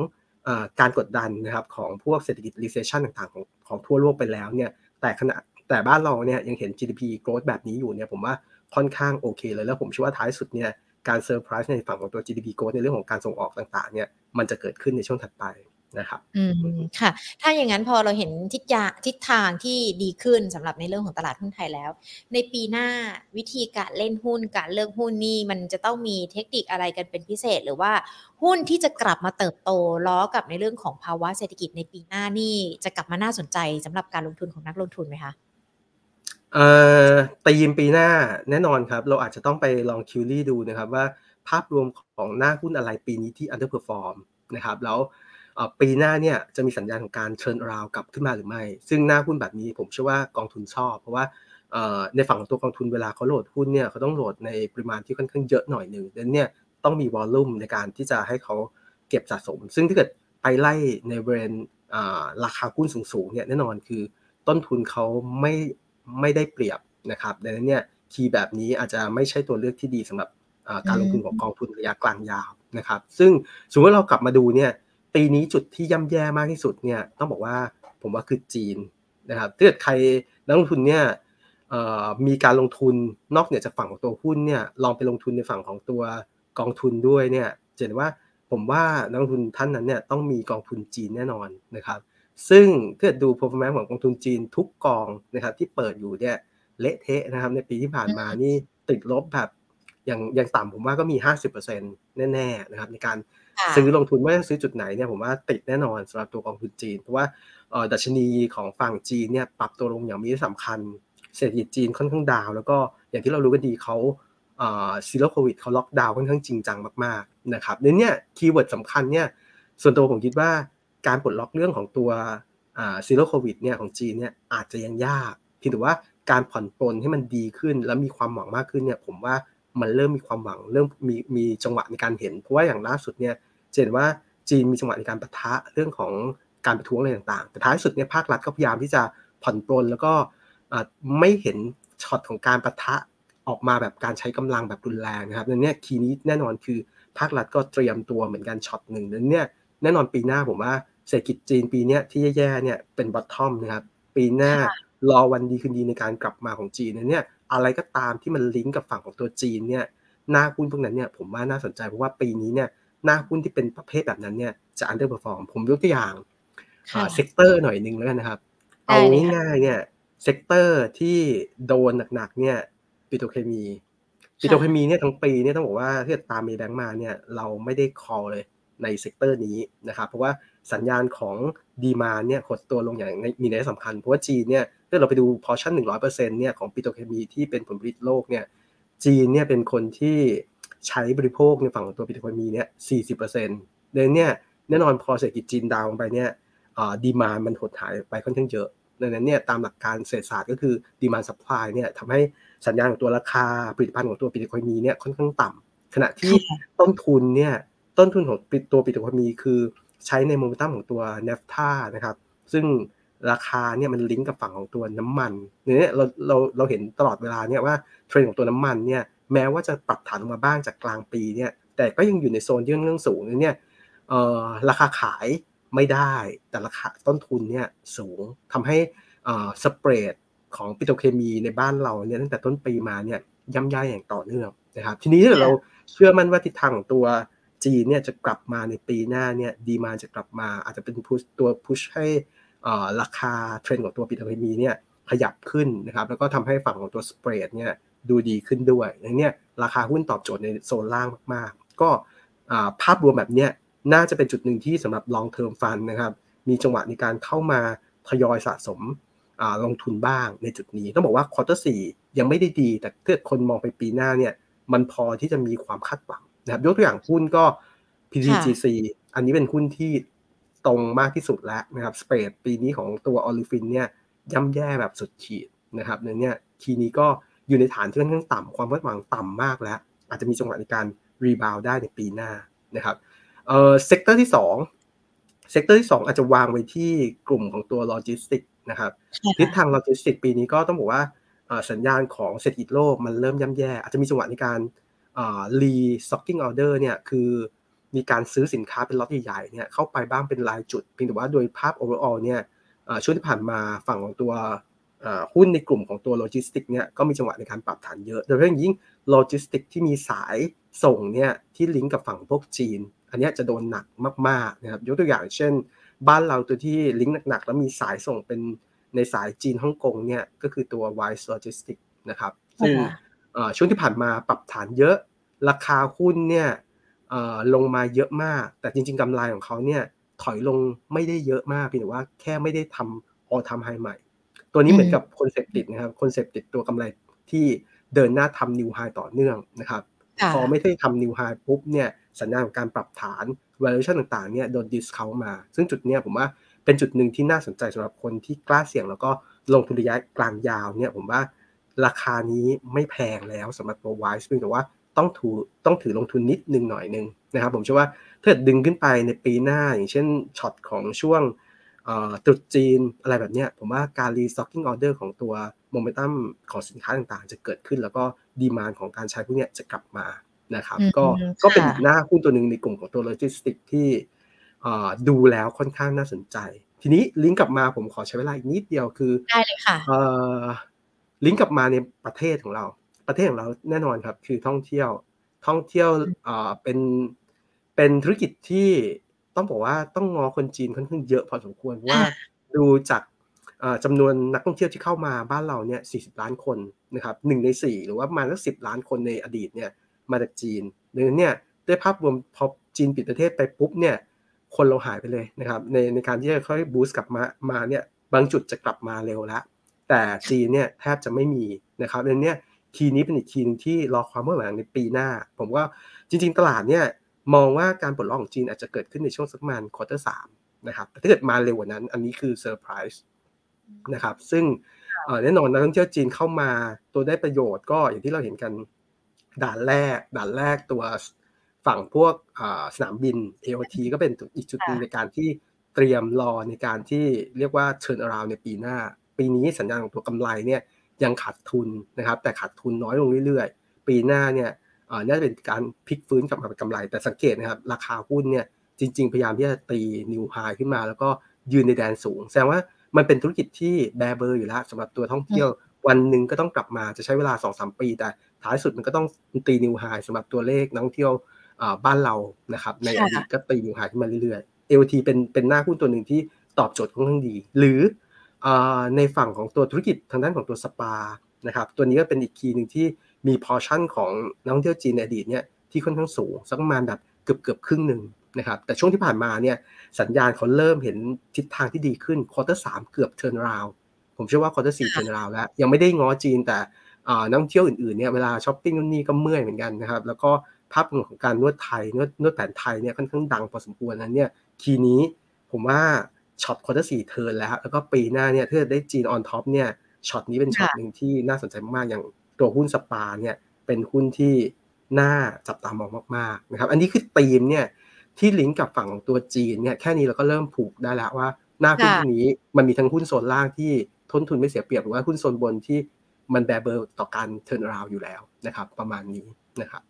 การกดดันนะครับของพวกเศรษฐกิจ recession ต่างๆของของทั่วโลกไปแล้วเนี่ยแต่ขณะแต่บ้านเราเนี่ยยังเห็น GDP growth แบบนี้อยู่เนี่ยผมว่าค่อนข้างโอเคเลยแล้วผมเชื่อว่าท้ายสุดเนี่ยการเซอร์ไพรส์ในฝั่งของตัว GDP growth ในเรื่องของการส่งออกต่างๆเนี่ยมันจะเกิดขึ้นในช่วงถัดไป นะครับอืมค่ะ ถ้าอย่างนั้นพอเราเห็นทิศยาทิศทางที่ดีขึ้นสำหรับในเรื่องของตลาดหุ้นไทยแล้ว ในปีหน้าวิธีการเล่นหุ้นการเลือกหุ้นนี่มันจะต้องมีเทคนิคอะไรกันเป็นพิเศษ หรือว่าหุ้นที่จะกลับมาเติบโตล้อกับในเรื่องของภาวะเศรษฐกิจในปีหน้านี่จะกลับมาน่าสนใจสำหรับการลงทุนของนักลงทุนไหมคะเอ่อตีมปีหน้าแน่นอนครับ เราอาจจะต้องไปลอง query ดูนะครับว่าภาพรวมของหน้าหุ้นอะไรปีนี้ที่ underperform นะครับแล้ว ปีหน้าเนี่ยจะมีสัญญาณของการเชิญราวกลับขึ้นมาหรือไม่ ซึ่งหน้าหุ้นแบบนี้ผมเชื่อว่ากองทุนชอบ เพราะว่าในฝั่งของตัวกองทุนเวลาเขา load หุ้นเนี่ยเขาต้อง load ในปริมาณที่ค่อนข้างเยอะหน่อยหนึ่งดังนั้นเนี่ยต้องมี volume ในการที่จะให้เขาเก็บสะสม ซึ่งถ้าเกิดไปไล่ในเบรนราคาหุ้นสูงๆเนี่ยแน่นอนคือต้นทุนเขาไม่ไม่ได้เปรียบนะครับดังนั้นเนี่ยคีย์แบบนี้อาจจะไม่ใช่ตัวเลือกที่ดีสำหรับการลงทุนของกองทุนระยะกลางยาวนะครับ ซึ่งสมมติเรากลับมาดูเนี่ย ปีนี้จุดที่ย่ำแย่มากที่สุดเนี่ยต้องบอกว่าผมว่าคือจีนนะครับถ้าเกิดใครนักลงทุนเนี่ยมีการลงทุนนอกเหนือจากฝั่งของตัวหุ้นเนี่ยลองไปลงทุนในฝั่งของตัวกองทุนด้วยเนี่ยจะเห็นว่าผมว่านักลงทุนท่านนั้นเนี่ยต้องมีกองทุนจีนแน่นอนนะครับซึ่งถ้าเกิดดู performance ของกองทุนจีนทุกกองนะครับที่เปิดอยู่เนี่ยเละเทะนะครับในปีที่ผ่านมานี่ติดลบแบบอย่างอย่างต่ำผมว่าก็มี 50%แน่ๆนะครับในการ ซื้อลงทุนไม่ว่าซื้อจุดไหนเนี่ยผมว่าติดแน่นอนสำหรับตัวกองทุนจีน เพราะว่าดัชนีของฝั่งจีนเนี่ยปรับตัวลงอย่างมีสำคัญ เศรษฐกิจจีนค่อนข้างดาว แล้วก็อย่างที่เรารู้กันดีเขา zero COVID เขาล็อกดาวน์ค่อนข้างจริงจังมากๆนะครับทีนี้ keyword สำคัญเนี่ยส่วนตัวผมคิดว่าการปลดล็อกเรื่องของตัว zero COVID เนี่ยของจีนเนี่ยอาจจะยังยากเพียงแต่ว่าการผ่อนปลนให้มันดีขึ้น และมีความหวังมากขึ้นเนี่ยผมว่ามันเริ่มมีความหวังเริ่มมีมีจังหวะในการเห็น เพราะว่าอย่างล่าสุดเนี่ย เห็นว่าจีนมีจังหวะในการปะทะเรื่องของการประท้วงอะไรต่างๆ แต่ท้ายสุดเนี่ยภาครัฐก็พยายามที่จะผ่อนปลนแล้วก็ไม่เห็นช็อตของการปะทะออกมาแบบการใช้กำลังแบบรุนแรงนะครับนั่นเนี่ยคีย์นี้แน่นอนคือภาครัฐก็เตรียมตัวเหมือนกันช็อตหนึ่งนั้นเนี่ยแน่นอนปีหน้าผมว่าเศรษฐกิจจีนปีนี้ที่แย่ๆเนี่ยเป็น bottom นะครับปีหน้ารอวันดีคืนดีในการกลับมาของจีนเนี่ยอะไรก็ตามที่มันลิงก์กับฝั่งของตัวจีนเนี่ยหน้าหุ้นพวกนั้นเนี่ยผมว่าน่าสนใจเพราะว่าปีนี้เนี่ย หน้าหุ้นที่เป็นประเภทแบบนั้นเนี่ยจะ underperform ผมยกตัวอย่าง sector หน่อยนึงแล้วกันนะครับ เอาง่ายๆเนี่ย sector ที่โดนหนักๆเนี่ยปิโตรเคมีปิโตรเคมีเนี่ยทั้งปีเนี่ยต้องบอกว่าที่ตามมีแบงค์มาเนี่ยเราไม่ได้ call เลยใน sector นี้นะครับเพราะว่าสัญญาณของ demand เนี่ยหดตัวลงอย่างมีนัยสำคัญ เพราะว่าจีนเนี่ยถ้าเราไปดูพอชั่นหนึ่งร้อยเปอร์เซ็นต์เนี่ยของปิโตรเคมีที่เป็นผลผลิตโลกเนี่ยจีนเนี่ยเป็นคนที่ ใช้บริโภคในฝั่งของตัวปิโตรเคมีเนี่ยสี่สิบเปอร์เซ็นต์เลยเนี่ยแน่นอนพอเศรษฐกิจจีน down ลงไปเนี่ย demand มันหดหายไปค่อนข้างเยอะดังนั้นเนี่ยตามหลักการเศรษฐศาสตร์ก็คือ demand supply เนี่ยทำให้สัญญาณของตัวราคาผลิตภัณฑ์ของตัวปิโตรเคมีเนี่ยค่อนข้างต่ำขณะที่ต้นทุนเนี่ยต้นทุนของตัวปิโตรเคมีคือใช้ในโมเมนตัมของตัวเนฟท่านะครับซึ่งราคาเนี่ยมันลิงก์กับฝั่งของตัวน้ำมันเนี่ยเราเราเราเห็นตลอดเวลาเนี่ยว่าเทรนด์ของตัวน้ำมันเนี่ย แม้ว่าจะปรับฐานลงมาบ้างจากกลางปีเนี่ยแต่ก็ยังอยู่ในโซนที่ค่อนข้างสูงเนี่ยราคาขายไม่ได้แต่ราคาต้นทุนเนี่ยสูงทำให้สเปรดของปิโตรเคมีในบ้านเราเนี่ยตั้งแต่ต้นปีมาเนี่ยย่ำย่ายอย่างต่อเนื่องนะครับทีนี้ถ้าเราเชื่อมั่นว่าทิศทางของตัวจีนเนี่ยจะกลับมาในปีหน้าเนี่ยดีมาจะกลับมาอาจจะเป็นตัวพุชให้ราคาเทรนด์ของตัวปิโตรเคมีเนี่ยขยับขึ้นนะครับแล้วก็ทำให้ฝั่งของตัว spread เนี่ย ดูดีขึ้นด้วยอย่างนี้ราคาหุ้นตอบโจทย์ในโซนล่างมากๆ ก็ภาพรวมแบบนี้น่าจะเป็นจุดหนึ่งที่สำหรับ long term fund นะครับมีจังหวะในการเข้ามาทยอยสะสมลงทุนบ้างในจุดนี้ ต้องบอกว่า quarter สี่ยังไม่ได้ดี แต่ถ้าคนมองไปปีหน้าเนี่ยมันพอที่จะมีความคาดหวังนะครับยกตัวอย่างหุ้นก็ PTTGC อันนี้เป็นหุ้นที่ตรงมากที่สุดแล้วนะครับ spread ปีนี้ของตัว olefin เนี่ยย่ำแย่แบบสุดขีดนะครับเนี่ยทีนี้ก็ อยู่ในฐานที่ค่อนข้างต่ำความคาดหวังต่ำมากแล้ว อาจจะมีจังหวะในการ rebound ได้ในปีหน้านะครับเอ่อ sector ที่2 sector ที่ 2 อาจจะวางไว้ที่กลุ่มของตัวโลจิสติกนะครับทิศทางโลจิสติกปีนี้ก็ต้องบอกว่าสัญญาณของเศรษฐกิจโลกมันเริ่มย่ำแย่ อาจจะมีจังหวะในการrestocking order เนี่ยคือมีการซื้อสินค้าเป็นล็อตใหญ่ๆเนี่ยเข้าไปบ้างเป็นรายจุดเพียงแต่ว่าโดยภาพ overall เนี่ยช่วงที่ผ่านมาฝั่งของตัว หุ้นในกลุ่มของตัวโลจิสติกเนี่ยก็มีจังหวะในการปรับฐานเยอะ โดยเฉพาะยิ่งโลจิสติกที่มีสายส่งเนี่ยที่ลิงก์กับฝั่งพวกจีน อันนี้จะโดนหนักมากๆนะครับยกตัวอย่างเช่น บ้านเราตัวที่ลิงก์หนักๆ แล้วมีสายส่งเป็นในสายจีนฮ่องกงเนี่ยก็คือตัว Wise Logistics นะครับซึ่งช่วงที่ผ่านมาปรับฐานเยอะ ราคาหุ้นเนี่ยลงมาเยอะมาก แต่จริง ๆกำไรของเขาเนี่ยถอยลงไม่ได้เยอะมากเพียงแต่ว่าแค่ไม่ได้ทำออทำไฮใหม่ ตัวนี้เหมือนกับคนเสพติดนะครับคนเสพติดตัวกำไรที่เดินหน้าทำนิวไฮต่อเนื่องนะครับพอไม่ได้ทำนิวไฮปุ๊บเนี่ยสัญญาณของการปรับฐาน valuation ต่างๆเนี่ยโดน discount มา ซึ่งจุดเนี้ยผมว่าเป็นจุดหนึ่งที่น่าสนใจสำหรับคนที่กล้าเสี่ยงแล้วก็ลงทุนระยะกลางยาวเนี่ยผมว่าราคานี้ไม่แพงแล้วสำหรับตัว Wise เพียงแต่ว่าต้องถือต้องถือลงทุนนิดนึงหน่อยนึงนะครับผมเชื่อว่าถ้าดึงขึ้นไปในปีหน้าอย่างเช่นช็อตของช่วง ตรุษจีนอะไรแบบนี้ผมว่าการ restocking order ของตัวโมเมนตัมของสินค้าต่างๆ จะเกิดขึ้นแล้วก็ demand ของการใช้พวกนี้จะกลับมานะครับ ก็ก็เป็นหน้าหุ้นตัวหนึ่งในกลุ่มของตัวโลจิสติกที่ดูแล้วค่อนข้างน่าสนใจ ทีนี้ลิงก์กลับมาผมขอใช้เวลาอีกนิดเดียวคือได้เลยค่ะลิงก์กลับมาในประเทศของเรา ประเทศของเราแน่นอนครับ คือท่องเที่ยวท่องเที่ยวเป็นเป็นธุรกิจที่ ต้องบอกว่าต้องงอคนจีนค่อนข้างเยอะพอสมควรว่าดูจากจำนวนนักท่องเที่ยวที่เข้ามาบ้านเราเนี่ย40ล้านคนนะครับหนึ่งในสี่หรือว่าประมาณสักสิบล้านคนในอดีตเนี่ยมาจากจีนดังนั้นเนี่ยด้วยภาพรวมพอจีนปิดประเทศไปปุ๊บเนี่ยคนเราหายไปเลยนะครับในในการที่จะค่อย boost กลับมามาเนี่ยบางจุดจะกลับมาเร็วแล้วแต่จีนเนี่ยแทบจะไม่มีนะครับดังนั้นเนี่ยทีนี้เป็นอีกทีนึงที่รอความเมื่อไหร่ในปีหน้า ผมว่าจริง ๆ ตลาดเนี่ย มองว่าการปลดล็อกของจีนอาจจะเกิดขึ้นในช่วงสักประมาณ quarter สามนะครับแต่ถ้าเกิดมาเร็วกว่านั้น อันนี้คือเซอร์ไพรส์นะครับ ซึ่งแน่นอนนักท่องเที่ยวจีนเข้ามาตัวได้ประโยชน์ก็อย่างที่เราเห็นกันด่านแรกด่านแรกตัวฝั่งพวกสนามบิน AOT ก็เป็นอีกจุดหนึ่งในการที่เตรียมรอในการที่เรียกว่าเชิญอราวในปีหน้า ปีนี้สัญญาณของตัวกำไรเนี่ยยังขาดทุนนะครับ แต่ขาดทุนน้อยลงเรื่อยๆ ปีหน้าเนี่ย น่าจะเป็นการพลิกฟื้นกลับมาเป็นกำไร แต่สังเกตนะครับ ราคาหุ้นเนี่ยจริง ๆ พยายามที่จะตีนิวไฮขึ้นมา แล้วก็ยืนในแดนสูง แสดงว่ามันเป็นธุรกิจที่แบเบอร์อยู่แล้วสำหรับตัวท่องเที่ยว วันหนึ่งก็ต้องกลับมาจะใช้เวลา2 3 ปี แต่ท้ายสุดมันก็ต้องตี new high สำหรับตัวเลขนักท่องเที่ยวบ้านเรานะครับในอดีตก็ตี new high ขึ้นมาเรื่อยๆ LT เป็นเป็นหน้าหุ้นตัวหนึ่งที่ตอบโจทย์ค่อนข้างดี หรือในฝั่งของตัวธุรกิจทางด้านของตัวสปานะครับตัวนี้ก็เป็นอีก key หนึ่งที่ มีพอชั่นของนักท่องเที่ยวจีนในอดีตเนี่ยที่ค่อนข้างสูงสักประมาณแบบเกือบเกือบครึ่งหนึ่งนะครับแต่ช่วงที่ผ่านมาเนี่ยสัญญาณเขาเริ่มเห็นทิศทางที่ดีขึ้น quarter สามเกือบ turnaround ผมเชื่อว่า quarter สี่ turnaround แล้ว ยังไม่ได้ง้อจีนแต่นักท่องเที่ยวอื่นๆเนี่ยเวลาช้อปปิ้งนู่นนี่ก็เมื่อยเหมือนกันนะครับแล้วก็ภาพรวมของการนวดไทยนวดนวดแผนไทยเนี่ยค่อนข้างดังพอสมควรนั้นเนี่ยทีนี้ผมว่า shot quarter สี่ turn แล้ว แล้วก็ปีหน้าเนี่ยถ้าได้จีน on top เนี่ยช็อตนี้เป็นช็อตหนึ่งที่น่าสนใจมากๆอย่าง ตัวหุ้นสปาเนี่ยเป็นหุ้นที่น่าจับตามองมากๆนะครับ อันนี้คือธีมเนี่ยที่ลิงก์กับฝั่งของตัวจีนเนี่ยแค่นี้เราก็เริ่มผูกได้แล้วว่า หน้าหุ้นนี้มันมีทั้งหุ้นโซนล่างที่ทุนทุนไม่เสียเปรียบหรือว่าหุ้นโซนบนที่มันแบเบอร์ต่อการเทิร์นราวอยู่แล้วนะครับ ประมาณนี้นะครับ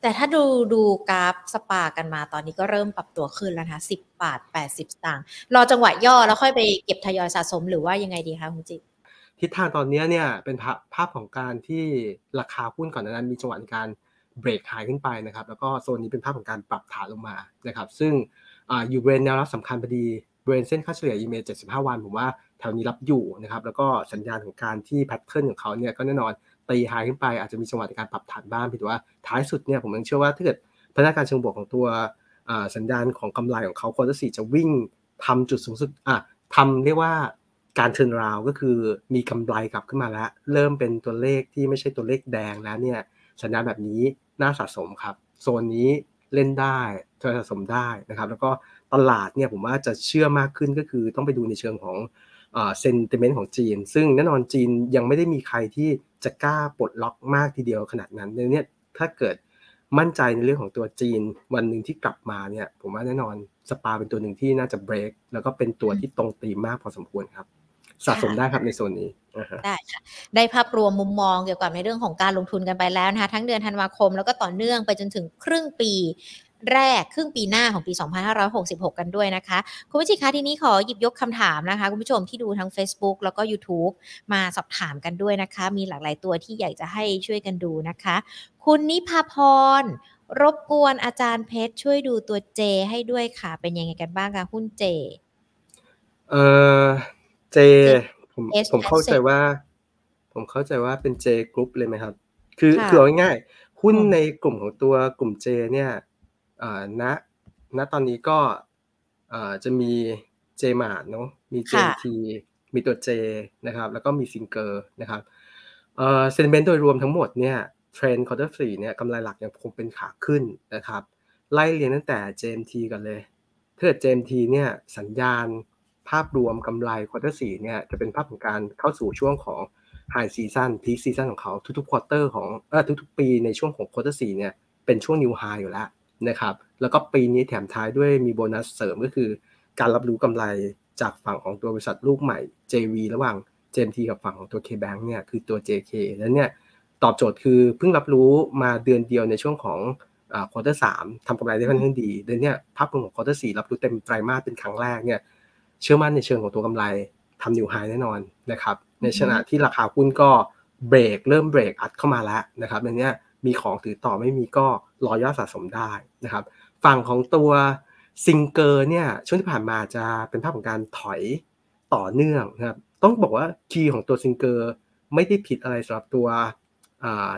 แต่ถ้าดูดูกราฟสปากันมาตอนนี้ก็เริ่มปรับตัวขึ้นแล้วนะสิบบาทแปดสิบตางค์รอจังหวะย่อแล้วค่อยไปเก็บทยอยสะสมหรือว่ายังไงดีคะคุณจิต ทิศทางตอนนี้เนี่ยเป็นภาพของการที่ราคาหุ้นก่อนนั้นมีจังหวะการ break high ขึ้นไปนะครับ แล้วก็โซนนี้เป็นภาพของการปรับฐานลงมานะครับ ซึ่งอยู่บริเวณแนวรับสำคัญพอดีบริเวณเส้นค่าเฉลี่ย EMA 75 วันผมว่าแถวนี้รับอยู่นะครับ แล้วก็สัญญาณของการที่ pattern ของเขาเนี่ยก็แน่นอนตี high ขึ้นไปอาจจะมีจังหวะในการปรับฐานบ้างเพียงแต่ว่าท้ายสุดเนี่ยผมยังเชื่อว่าถ้าเกิดพลังงานเชิงบวกของตัวสัญญาณของกำไรของเขา quarter สี่จะวิ่งทำจุดสูงสุดอะทำเรียกว่า การเทิร์นราวก็คือมีกำไรกลับขึ้นมาแล้ว เริ่มเป็นตัวเลขที่ไม่ใช่ตัวเลขแดงแล้วเนี่ยสัญญาณแบบนี้น่าสะสมครับ โซนนี้เล่นได้เธอสะสมได้นะครับ แล้วก็ตลาดเนี่ยผมว่าจะเชื่อมากขึ้นก็คือต้องไปดูในเชิงของเซนติเมนต์ของจีน ซึ่งแน่นอนจีนยังไม่ได้มีใครที่จะกล้าปลดล็อกมากทีเดียวขนาดนั้นเนี่ยถ้าเกิดมั่นใจในเรื่องของตัวจีนวันหนึ่งที่กลับมาเนี่ย ผมว่าแน่นอนสปาเป็นตัวหนึ่งที่น่าจะเบรกแล้วก็เป็นตัวที่ตรงตีมากพอสมควรครับ สะสมได้ครับในโซนนี้ได้ค่ะได้ภาพรวมมุมมองเกี่ยวกับในเรื่องของการลงทุนกันไปแล้วนะคะทั้งเดือนธันวาคมแล้วก็ต่อเนื่องไปจนถึงครึ่งปีแรกครึ่งปีหน้าของปี 2566 กันด้วยนะคะ คุณผู้ชมคะทีนี้ขอหยิบยกคำถามนะคะ คุณผู้ชมที่ดูทั้ง Facebook แล้วก็ YouTube มาสอบถามกันด้วยนะคะ มีหลากหลายตัวที่อยากจะให้ช่วยกันดูนะคะ คุณนิพาพร รบกวนอาจารย์เพชรช่วยดูตัวเจให้ด้วยค่ะ เป็นยังไงกันบ้างคะหุ้นเจ เออ เจ ผมผมเข้าใจว่า ผมเข้าใจว่าเป็นเจกรุ๊ปเลยไหมครับ คือคือเอาง่ายๆหุ้นในกลุ่มของตัวกลุ่มเจ เนี่ยณณตอนนี้ก็จะมีเจมาร์เนาะมีเจทีมีตัวเจนะครับ แล้วก็มี Singer นะครับ sentiment โดยรวมทั้งหมดเนี่ย trend quarter สี่เนี่ยกำไรหลักยังคงเป็นขาขึ้นนะครับ ไล่เรียนตั้งแต่ JMT กันเลยถ้าเกิด JMT เนี่ยสัญญาณ ภาพรวมกำไร quarter สี่เนี่ยจะเป็นภาพของการเข้าสู่ช่วงของ high season peak season ของเขาทุกๆ quarter ของเออทุกๆ ปีในช่วงของ quarter สี่เนี่ยเป็นช่วง new high อยู่แล้วนะครับแล้วก็ปีนี้แถมท้ายด้วยมีโบนัสเสริมก็คือ การรับรู้กำไรจากฝั่งของตัวบริษัทลูกใหม่ JV ระหว่าง JMT กับฝั่งของตัว KBank เนี่ยคือตัว JK แล้วเนี่ยตอบโจทย์คือเพิ่งรับรู้มาเดือนเดียวในช่วงของ quarter สามทำกำไรได้ค่อนข้างดีเดือนนี้ภาพรวมของ quarter สี่รับรู้เต็มไตรมาสเป็นครั้งแรกเนี่ย เชื่อมั่นในเชิงของตัวกำไรทำ new high แน่นอนนะครับ ในขณะที่ราคาหุ้นก็เบรกเริ่มเบรกอัดเข้ามาแล้วนะครับในนี้มีของถือต่อไม่มีก็ทยอยสะสมได้นะครับ ฝั่งของตัว Singer เนี่ยช่วงที่ผ่านมาจะเป็นภาพของการถอยต่อเนื่องนะครับต้องบอกว่า key ของตัว Singer ไม่ได้ผิดอะไรสำหรับตัว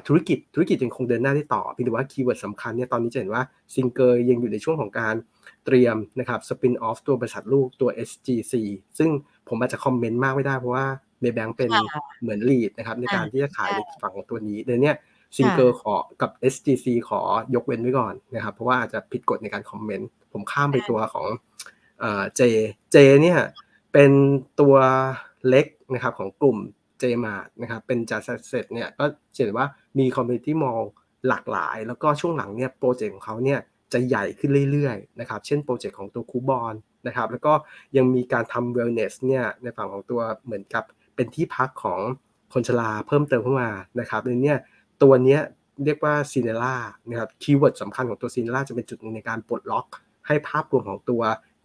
ธุรกิจธุรกิจยังคงเดินหน้าได้ต่อเพียงแต่ว่า keyword สำคัญเนี่ยตอนนี้จะเห็นว่า Singer ยังอยู่ในช่วงของการ เตรียมนะครับ spin-off ตัวบริษัทลูกตัว SGC ซึ่งผมอาจจะ comment มากไม่ได้เพราะว่า Maybank เป็นเหมือน lead นะครับในการที่จะขายในฝั่งของตัวนี้เดี๋ยวนี้Singer ขอกับ SGC ขอยกเว้นไว้ก่อนนะครับเพราะว่าอาจจะผิดกฎในการ comment ผมข้ามไปตัวของ J J เนี่ยเป็นตัวเล็กนะครับของกลุ่ม Jaymart นะครับเป็นจัดเสร็จเนี่ยก็เห็นว่ามี community mall หลากหลาย แล้วก็ช่วงหลังเนี่ย project ของเขาเนี่ย จะใหญ่ขึ้นเรื่อยๆนะครับเช่น project ของตัวคูบอนนะครับแล้วก็ยังมีการทำ wellness เนี่ยในฝั่งของตัวเหมือนกับเป็นที่พักของคนชราเพิ่มเติมเข้ามานะครับในนี้ตัวนี้เรียกว่า Senera นะครับ keyword สำคัญของตัว Senera จะเป็นจุดหนึ่งในการปลดล็อก ให้ภาพรวมของตัว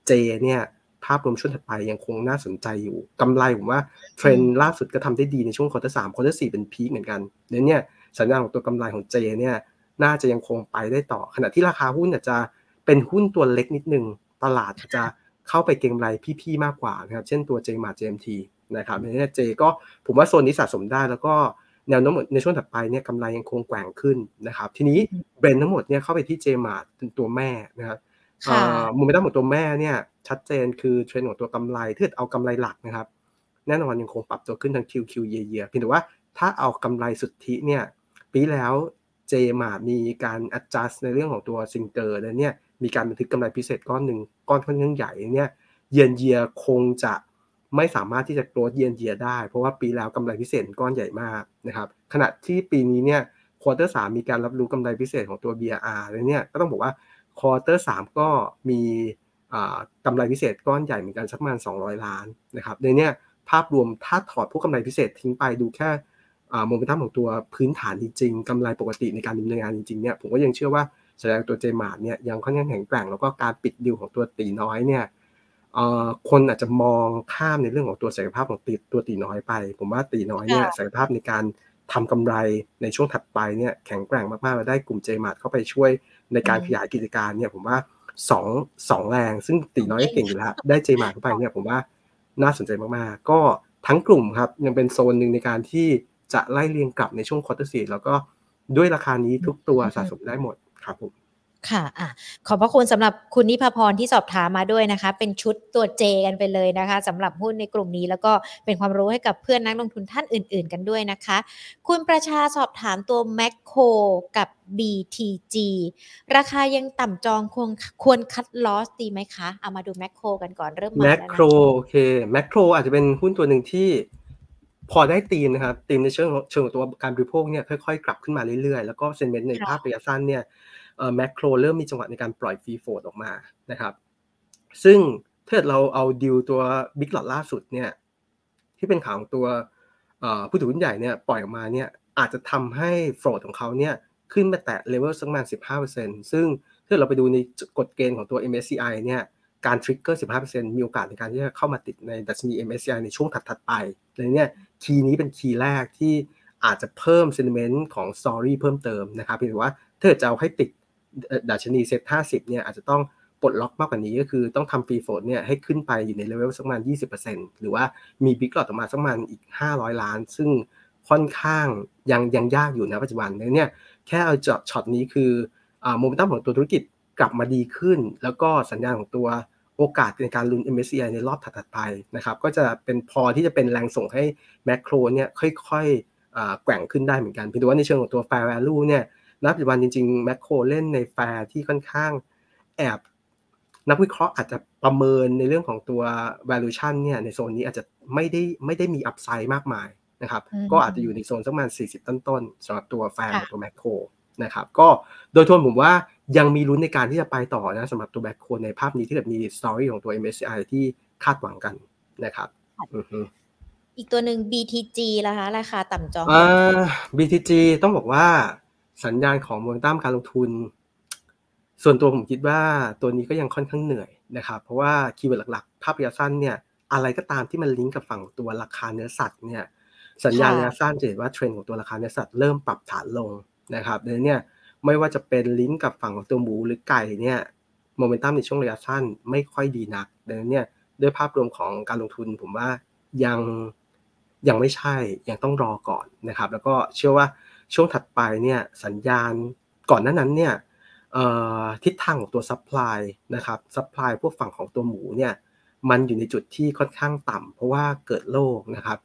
J เนี่ยภาพรวมช่วงถัดไปยังคงน่าสนใจอยู่กำไรผมว่าเทรนด์ล่าสุดก็ทำได้ดีในช่วง quarter สาม quarter สี่เป็น peak เหมือนกันเนี่ยเนี่ยสัญญาณของตัวกำไรของ J เนี่ย น่าจะยังคงไปได้ต่อ ขณะที่ราคาหุ้นจะเป็นหุ้นตัวเล็กนิดนึง ตลาดจะเข้าไปเก็งกำไรพี่ๆมากกว่านะครับ เช่นตัว Jaymart JMT นะครับในนี้ J ก็ผมว่าโซนนี้สะสมได้แล้วก็แนวโน้มในช่วงถัดไปเนี่ยกำไรยังคงแกว่งขึ้นนะครับ ทีนี้ blend ทั้งหมดเนี่ยเข้าไปที่เจมาเป็นตัวแม่นะครับมุมไม่ต้องตัวแม่เนี่ยชัดเจนคือเทรนด์ของตัวกำไรถ้าเอากำไรหลักนะครับ แน่นอนยังคงปรับตัวขึ้นทาง QQ เยียเพียงแต่ว่าถ้าเอากำไรสุทธิเนี่ยปีแล้ว เจมามีการ adjust ในเรื่องของตัว Singer แล้วเนี่ยมีการบันทึกกำไรพิเศษก้อนหนึ่งก้อนค่อนข้างใหญ่เนี่ยเยียนเยียคงจะไม่สามารถที่จะ growth year on year ได้ เพราะว่าปีแล้วกำไรพิเศษก้อนใหญ่มากนะครับขณะที่ปีนี้เนี่ย quarter สี่มีการรับรู้กำไรพิเศษของตัว BR แล้วเนี่ยก็ต้องบอกว่า quarter สี่ก็มีกำไรพิเศษก้อนใหญ่เหมือนกันสักประมาณ200 ล้านนะครับในเนี้ภาพรวมถ้าถอดพวกกำไรพิเศษทิ้งไปดูแค่ โมเมนตัมของตัวพื้นฐานจริงๆกำไรปกติในการดำเนินงานจริงๆเนี่ยผมก็ยังเชื่อว่าแสดงตัว Jaymart เนี่ยยังค่อนข้างแข็งแกร่งแล้วก็การปิดดิวของตัวตีน้อยเนี่ยคนอาจจะมองข้ามในเรื่องของตัวศักยภาพของตีตัวตีน้อยไป ผมว่าตีน้อยเนี่ยศักยภาพในการทำกำไรในช่วงถัดไปเนี่ยแข็งแกร่งมากๆแล้วได้กลุ่ม Jaymart เข้าไปช่วยในการขยายกิจการเนี่ยผมว่าสองสองแรง ซึ่งตีน้อยเก่งอยู่แล้วได้ Jaymart เข้าไปเนี่ยผมว่าน่าสนใจมากๆ ก็ทั้งกลุ่มครับยังเป็นโซนหนึ่งในการที่ จะไล่เรียงกลับในช่วง quarter สี่แล้วก็ด้วยราคานี้ทุกตัวสะสมได้หมดครับผมค่ะอะ ขอบพระคุณสำหรับคุณนิพพรที่สอบถามมาด้วยนะคะ เป็นชุดตัว J กันไปเลยนะคะสำหรับหุ้นในกลุ่มนี้ แล้วก็เป็นความรู้ให้กับเพื่อนนักลงทุนท่านอื่น ๆ กันด้วยนะคะ คุณประชาสอบถามตัวแมคโครกับ BTG ราคายังต่ำจองควรควร cut loss ดีไหมคะ เอามาดูแมคโครกันก่อนเริ่มมาแมคโครโอเคแมคโครอาจจะเป็นหุ้นตัวหนึ่งที่ พอได้ตีมนะครับตีมในเชิงเชิงตัวการบริโภคเนี่ยค่อยๆ กลับขึ้นมาเรื่อยๆ แล้วก็เซนเมนต์ในภาพระยะสั้นเนี่ยแมคโครเริ่มมีจังหวะในการปล่อยฟรีโฟดออกมานะครับ ซึ่งถ้าเราเอาดิวตัวบิ๊กหลอดล่าสุดเนี่ยที่เป็นข่าวของตัวผู้ถือหุ้นใหญ่เนี่ยปล่อยออกมาเนี่ยอาจจะทำให้โฟดของเขาเนี่ยขึ้นมาแตะเลเวลสักประมาณ15%ซึ่งถ้าเราไปดูในกฎเกณฑ์ของตัว MSCI เนี่ย การ trigger 15%มีโอกาสในการที่จะเข้ามาติดในดัชนี MSCI ในช่วงถัดๆไปเลยเนี่ย key นี้เป็น key แรกที่อาจจะเพิ่ม sentiment ของ story เพิ่มเติมนะครับเพียงแต่ว่าถ้าจะเอาให้ติดดัชนี SET50 เนี่ยอาจจะต้องปลดล็อกมากกว่านี้ก็คือต้องทำ free float เนี่ยให้ขึ้นไปอยู่ในเลเวลสักประมาณ 20%หรือว่ามี big lot ออกมาสักประมาณอีก 500 ล้าน ซึ่งค่อนข้างยังยังยากอยู่นะปัจจุบันเนี่ยแค่เอาจอดช็อตนี้คือโมเมนตัมของตัวธุรกิจ กลับมาดีขึ้น แล้วก็สัญญาณของตัวโอกาสในการลุ้น MSCI ในรอบถัดๆไปนะครับก็จะเป็นพอที่จะเป็นแรงส่งให้แมคโครเนี่ยค่อยๆแกว่งขึ้นได้เหมือนกันเพียงแต่ว่าในเชิงของตัว fair value เนี่ยณปัจจุบันจริงๆแมคโครเล่นในแฟร์ที่ค่อนข้างแอบนักวิเคราะห์อาจจะประเมินในเรื่องของตัว valuation เนี่ยในโซนนี้อาจจะไม่ได้ไม่ได้มี upside มากมายนะครับก็อาจจะอยู่ในโซนสักประมาณ 40 ต้นๆสำหรับตัวแฟร์ตัวแมคโครนะครับก็โดยทั่วผมว่า ยังมีลุ้นในการที่จะไปต่อนะสำหรับตัวแมคโครในภาพนี้ที่แบบมี story ของตัว MSCI ที่คาดหวังกันนะครับอีกตัวหนึ่ง BTG ละคะ ราคาต่ำจองอ่า BTG ต้องบอกว่าสัญญาณของโมเมนตัมการลงทุน ส่วนตัวผมคิดว่าตัวนี้ก็ยังค่อนข้างเหนื่อยนะครับเพราะว่า keyword หลักๆ ภาพระยะสั้นเนี่ยอะไรก็ตามที่มันลิงก์กับฝั่งตัวราคาเนื้อสัตว์เนี่ยสัญญาณระยะสั้นจะเห็นว่าเทรนด์ของตัวราคาเนื้อสัตว์เริ่มปรับฐานลงนะครับดังนั้นเนี่ย ไม่ว่าจะเป็นลิงก์กับฝั่งของตัวหมูหรือไก่เนี่ยโมเมนตัมในช่วงระยะสั้นไม่ค่อยดีนักดังนั้นเนี่ยด้วยภาพรวมของการลงทุนผมว่ายังยังไม่ใช่ยังต้องรอก่อนนะครับ แล้วก็เชื่อว่าช่วงถัดไปเนี่ยสัญญาณก่อนหน้านั้นเนี่ยทิศทางของตัว supply นะครับ supply พวกฝั่งของตัวหมูเนี่ยมันอยู่ในจุดที่ค่อนข้างต่ำเพราะว่าเกิดโรคนะครับ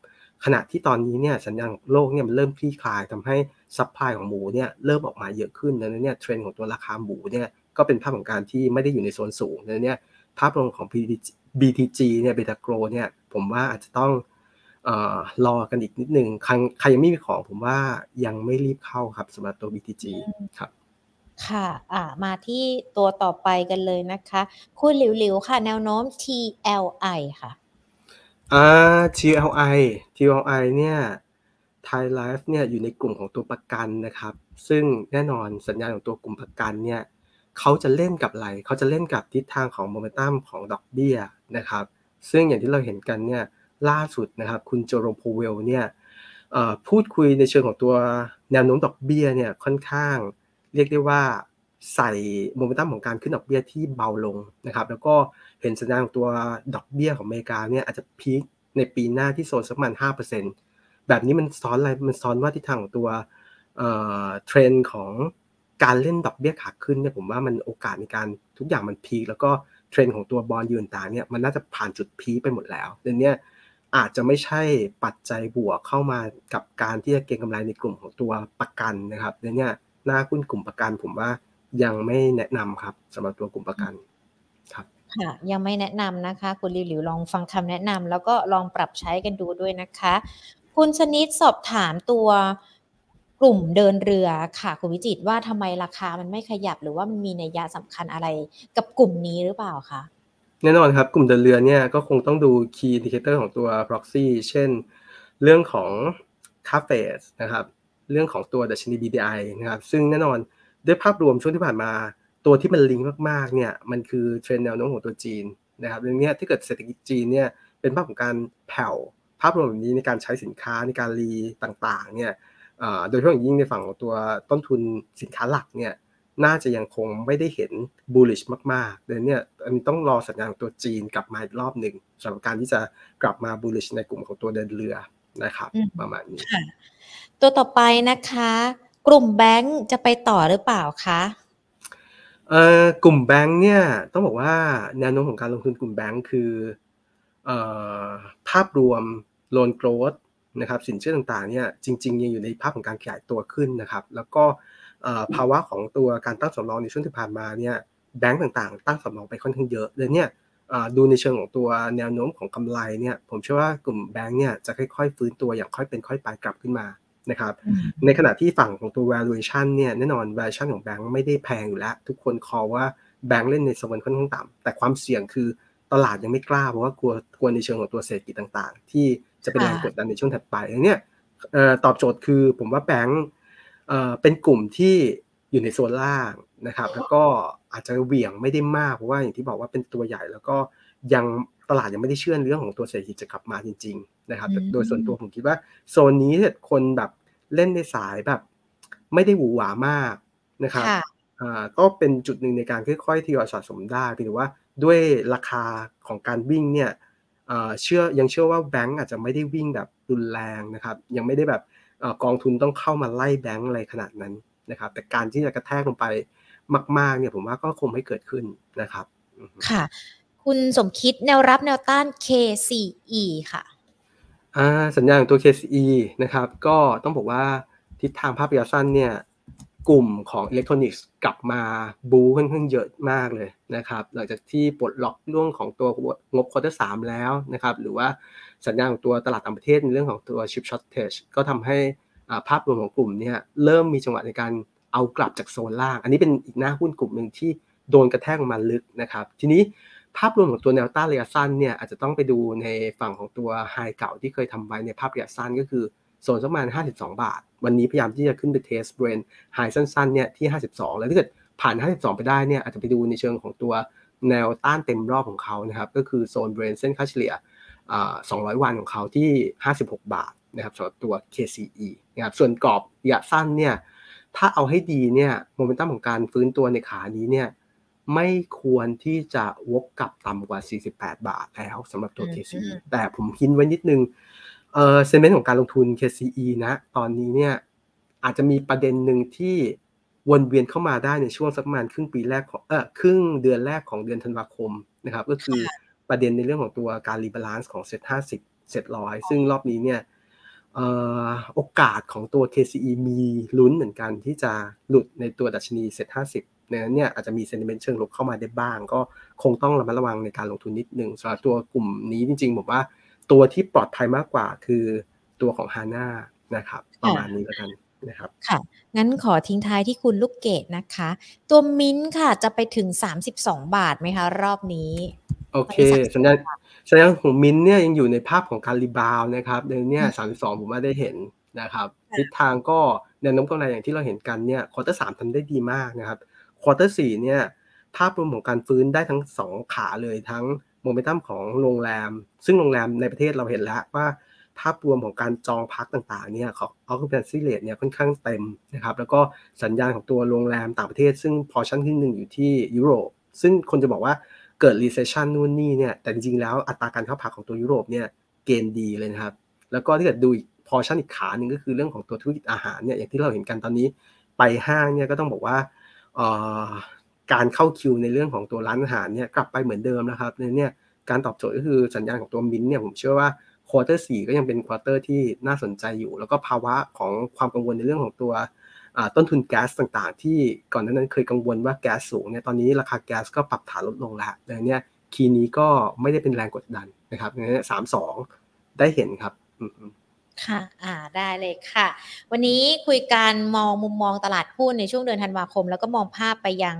ขณะที่ตอนนี้เนี่ยสัญญาณโรคเนี่ยมันเริ่มคลี่คลายทำให้ supply ของหมูเนี่ยเริ่มออกมาเยอะขึ้นดังนั้นเนี่ยเทรนด์ของตัวราคาหมูเนี่ยก็เป็นภาพของการที่ไม่ได้อยู่ในโซนสูงดังนั้นเนี่ยภาพรวมของ BTG เนี่ย Betagro เนี่ยผมว่าอาจจะต้องรอกันอีกนิดนึงใครใครยังไม่มีของผมว่ายังไม่รีบเข้าครับสำหรับตัว BTG ครับค่ะอ่ามาที่ตัวต่อไปกันเลยนะคะ คุณหลิวๆค่ะ แนวโน้ม TLI ค่ะอ่า TLI TLI เนี่ย Thai Life เนี่ยอยู่ในกลุ่มของตัวประกันนะครับ ซึ่งแน่นอนสัญญาณของตัวกลุ่มประกันเนี่ยเขาจะเล่นกับอะไรเขาจะเล่นกับทิศทางของโมเมนตัมของดอกเบี้ยนะครับ ซึ่งอย่างที่เราเห็นกันเนี่ยล่าสุดนะครับ คุณโจโรโพเวลเนี่ยพูดคุยในเชิงของตัวแนวโน้มดอกเบี้ยเนี่ยค่อนข้าง เรียกได้ว่าใส่โมเมนตัมของการขึ้นดอกเบี้ยที่เบาลงนะครับ แล้วก็เห็นสัญญาณของตัวดอกเบี้ยของอเมริกาเนี่ยอาจจะพีคในปีหน้าที่โซนสักประมาณ5% แบบนี้มันซ้อนอะไรมันซ้อนว่าทิศทางของตัวเทรนด์ของการเล่นดอกเบี้ยขาขึ้นเนี่ยผมว่ามันโอกาสในการทุกอย่างมันพีคแล้วก็เทรนด์ของตัวบอลยืนต่างเนี่ยมันน่าจะผ่านจุดพีคไปหมดแล้วดังนี้อาจจะไม่ใช่ปัจจัยบวกเข้ามากับการที่จะเก็งกำไรในกลุ่มของตัวประกันนะครับดังนี้หน้าหุ้นกลุ่มประกัน ผมว่ายังไม่แนะนำครับสำหรับตัวกลุ่มประกันครับค่ะยังไม่แนะนำนะคะ คุณลิวหลิวลองฟังคำแนะนำแล้วก็ลองปรับใช้กันดูด้วยนะคะ คุณชนิดสอบถามตัวกลุ่มเดินเรือค่ะคุณวิจิตว่าทำไมราคามันไม่ขยับหรือว่ามันมีนัยยะสำคัญอะไรกับกลุ่มนี้หรือเปล่าคะแน่นอนครับ กลุ่มเดินเรือเนี่ยก็คงต้องดู key indicator ของตัว proxy เช่น เรื่องของ c a f e นะครับเรื่องของตัวดัชนี BDI นะครับซึ่งแน่นอนด้วยภาพรวมช่วงที่ผ่านมาตัวที่มันลิงก์มากๆเนี่ยมันคือเทรนแนวโน้มของตัวจีนนะครับเรื่องนี้ที่เกิดเศรษฐกิจจีนเนี่ยเป็นภาพของการแผ่ว ภาพรวมแบบนี้ในการใช้สินค้าในการรีต่างๆเนี่ยโดยเฉพาะอย่างยิ่งในฝั่งของตัวต้นทุนสินค้าหลักเนี่ยน่าจะยังคงไม่ได้เห็น bullish มากๆเดี๋ยวนี้อันนี้ต้องรอสัญญาณของตัวจีนกลับมาอีกรอบหนึ่งสำหรับการที่จะกลับมา bullish ในกลุ่มของตัวเดินเรือนะครับประมาณนี้ตัวต่อไปนะคะ กลุ่มแบงก์จะไปต่อหรือเปล่าคะเอ่อกลุ่มแบงก์เนี่ยต้องบอกว่าแนวโน้มของการลงทุนกลุ่มแบงก์คือเอ่อภาพรวม loan growth นะครับสินเชื่อต่างๆเนี่ยจริงๆยังอยู่ในภาพของการขยายตัวขึ้นนะครับแล้วก็ภาวะของตัวการตั้งสำรองในช่วงที่ผ่านมาเนี่ยแบงก์ต่างๆ ตั้งสำรองไปค่อนข้างเยอะเลยเนี่ยดูในเชิงของตัวแนวโน้มของกำไรเนี่ยผมเชื่อว่ากลุ่มแบงก์เนี่ยจะค่อยๆ ฟื้นตัวอย่างค่อยเป็นค่อยไปกลับขึ้นมานะครับในขณะที่ฝั่งของตัว valuation เนี่ยแน่นอน valuation ของแบงก์ไม่ได้แพงอยู่แล้ว ทุกคนคอว่าแบงก์เล่นในโซนค่อนข้างต่ำแต่ความเสี่ยงคือตลาดยังไม่กล้าเพราะว่ากลัวกลัวในเชิงของตัวเศรษฐกิจต่างๆ ที่ จะเป็นแรงกดดันในช่วงถัดไปอย่างเนี้ยตอบโจทย์คือผมว่าแบงก์เป็นกลุ่มที่อยู่ในโซนล่างนะครับ แล้วก็อาจจะเหวี่ยงไม่ได้มากเพราะว่าอย่างที่บอกว่าเป็นตัวใหญ่ แล้วก็ยังตลาดยังไม่ได้เชื่อเรื่องของตัวเศรษฐกิจจะกลับมาจริง ๆ นะครับแต่โดยส่วนตัวผมคิดว่าโซนนี้คนแบบเล่นในสายแบบ ไม่ได้หวือหวามากนะครับก็เป็นจุดหนึ่งในการค่อยๆทยอยสะสมได้เพียงว่าด้วยราคาของการวิ่งเนี่ย เชื่อยังเชื่อว่าแบงก์อาจจะไม่ได้วิ่งแบบรุนแรงนะครับ ยังไม่ได้แบบกองทุนต้องเข้ามาไล่แบงก์อะไรขนาดนั้นนะครับ แต่การที่จะกระแทกลงไปมาก ๆ เนี่ยผมว่าก็คงไม่เกิดขึ้นนะครับ ค่ะ คุณสมคิดแนวรับแนวต้าน KCE ค่ะสัญญาณของตัว KCE นะครับ ก็ต้องบอกว่าทิศทางภาพระยะสั้นเนี่ย กลุ่มของอิเล็กทรอนิกส์กลับมาบูค่อนข้างเยอะมากเลยนะครับหลังจากที่ปลดล็อกเรื่องของตัวงบ quarter สามแล้วนะครับหรือว่าสัญญาณของตัวตลาดต่างประเทศในเรื่องของตัว chip shortage ก็ทำให้ภาพรวมของกลุ่มนี้เริ่มมีจังหวะในการเด้งกลับจากโซนล่าง อันนี้เป็นอีกหนึ่งหุ้นกลุ่มหนึ่งที่โดนกระแทกมาลึกนะครับ ทีนี้ภาพรวมของตัวแนวต้านระยะสั้นเนี่ยอาจจะต้องไปดูในฝั่งของตัว high เก่าที่เคยทำไว้ในภาพระยะสั้นก็คือ โซนสักประมาณ52 บาท วันนี้พยายามที่จะขึ้นไป test break high สั้นๆเนี่ยที่ 52 แล้วถ้าเกิดผ่าน 52 ไปได้เนี่ยอาจจะไปดูในเชิงของตัวแนวต้านเต็มรอบของเขานะครับก็คือโซนเบรนเส้นค่าเฉลี่ย 200 วันของเขาที่ 56 บาทนะครับสำหรับตัว KCE นะครับส่วนกรอบระยะสั้นเนี่ยถ้าเอาให้ดีเนี่ยโมเมนตัมของการฟื้นตัวในขานี้เนี่ยไม่ควรที่จะวกกลับต่ำกว่า 48 บาทแล้วสำหรับตัว KCE แต่ผมคิดไว้นิดนึง เออ sentiment ของการลงทุน KCE นะตอนนี้เนี่ยอาจจะมีประเด็นหนึ่งที่วนเวียนเข้ามาได้ในช่วงสักประมาณครึ่งปีแรกของเออครึ่งเดือนแรกของเดือนธันวาคมนะครับก็คือประเด็นในเรื่องของตัวการ rebalance ของเซ็ตห้าสิบเซ็ตร้อยซึ่งรอบนี้เนี่ยโอกาสของตัว KCE มีลุ้นเหมือนกันที่จะหลุดในตัวดัชนีเซ็ตห้าสิบดังนั้นเนี่ยอาจจะมี sentiment เชิงลบเข้ามาได้บ้าง ก็คงต้องระมัดระวังในการลงทุนนิดนึงสำหรับตัวกลุ่มนี้จริงๆผมว่า ตัวที่ปลอดภัยมากกว่าคือตัวของ HANA นะครับประมาณนี้แล้วกันนะครับค่ะ งั้นขอทิ้งท้ายที่คุณลูกเกดนะคะ ตัวมิ้นค่ะจะไปถึง 32 บาทไหมคะ รอบนี้ โอเคสัญญาณสัญญาณของมิ้นเนี่ยยังอยู่ในภาพของการ rebound นะครับในเนี่ยสามสิบสองผมว่าได้เห็นนะครับทิศทางก็แนวโน้มกำไรอย่างที่เราเห็นกันเนี่ย quarter สามทำได้ดีมากนะครับ quarter สี่เนี่ยภาพรวมของการฟื้นได้ทั้งสองขาเลยทั้ง โมเมนตัมของโรงแรม ซึ่งโรงแรมในประเทศเราเห็นแล้วว่าภาพรวมของการจองห้องพักต่างๆเนี่ยของ occupancy rate เนี่ยค่อนข้างเต็มนะครับแล้วก็สัญญาณของตัวโรงแรมต่างประเทศ ซึ่งพอชั่นที่หนึ่งอยู่ที่ยุโรป ซึ่งคนจะบอกว่าเกิด recession นู่นนี่เนี่ยแต่จริงๆแล้วอัตราการเข้าพักของตัวยุโรปเนี่ยเกณฑ์ดีเลยนะครับ แล้วก็ถ้าเกิดดูอีกพอชั่นอีกขาหนึ่งก็คือเรื่องของตัวธุรกิจอาหารเนี่ยอย่างที่เราเห็นกันตอนนี้ไปห้างเนี่ยก็ต้องบอกว่า การเข้าคิวในเรื่องของตัวร้านอาหารเนี่ยกลับไปเหมือนเดิมนะครับเนี่ยการตอบโจทย์ก็คือสัญญาณของตัวมินเนี่ยผมเชื่อว่า quarter สี่ก็ยังเป็น quarter ที่น่าสนใจอยู่ แล้วก็ภาวะของความกังวลในเรื่องของตัวต้นทุนแก๊สต่างๆ ที่ก่อนหน้านั้นเคยกังวลว่าแก๊สสูงเนี่ยตอนนี้ราคาแก๊สก็ปรับฐานลดลงแล้วดังนั้นเนี่ยคีย์นี้ก็ไม่ได้เป็นแรงกดดันนะครับดังนั้นสามสองได้เห็นครับ ค่ะ อ่า ได้เลยค่ะ วันนี้คุยการมองมุมมองตลาดหุ้นในช่วงเดือนธันวาคม แล้วก็มองภาพไปยัง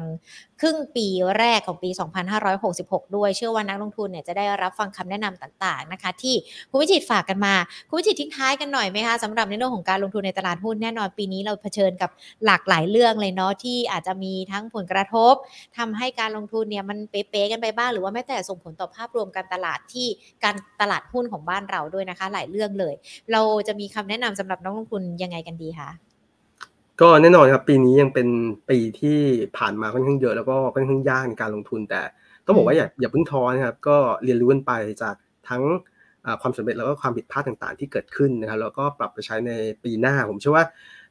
ครึ่งปีแรกของปี 2566 ด้วย เชื่อว่านักลงทุนเนี่ยจะได้รับฟังคำแนะนำต่างๆนะคะ ที่คุณวิจิตฝากกันมา คุณวิจิตทิ้งท้ายกันหน่อยไหมคะสำหรับในเรื่องของการลงทุนในตลาดหุ้นแน่นอนปีนี้เราเผชิญกับหลากหลายเรื่องเลยเนาะที่อาจจะมีทั้งผลกระทบทำให้การลงทุนเนี่ยมันเป๊ะๆกันไปบ้าง หรือว่าแม้แต่ส่งผลต่อภาพรวมการตลาดที่การตลาดหุ้นของบ้านเราด้วยนะคะ หลายเรื่องเลยเราจะมีคำแนะนำสำหรับนักลงทุนยังไงกันดีคะก็แน่นอนครับ ปีนี้ยังเป็นปีที่ผ่านมาค่อนข้างเยอะแล้วก็ค่อนข้างยากในการลงทุน แต่ต้องบอกว่าอย่าอย่าเพิ่งท้อนะครับ ก็เรียนรู้กันไปจากทั้งความสำเร็จแล้วก็ความผิดพลาดต่างๆ ที่เกิดขึ้นนะครับ แล้วก็ปรับไปใช้ในปีหน้า ผมเชื่อว่า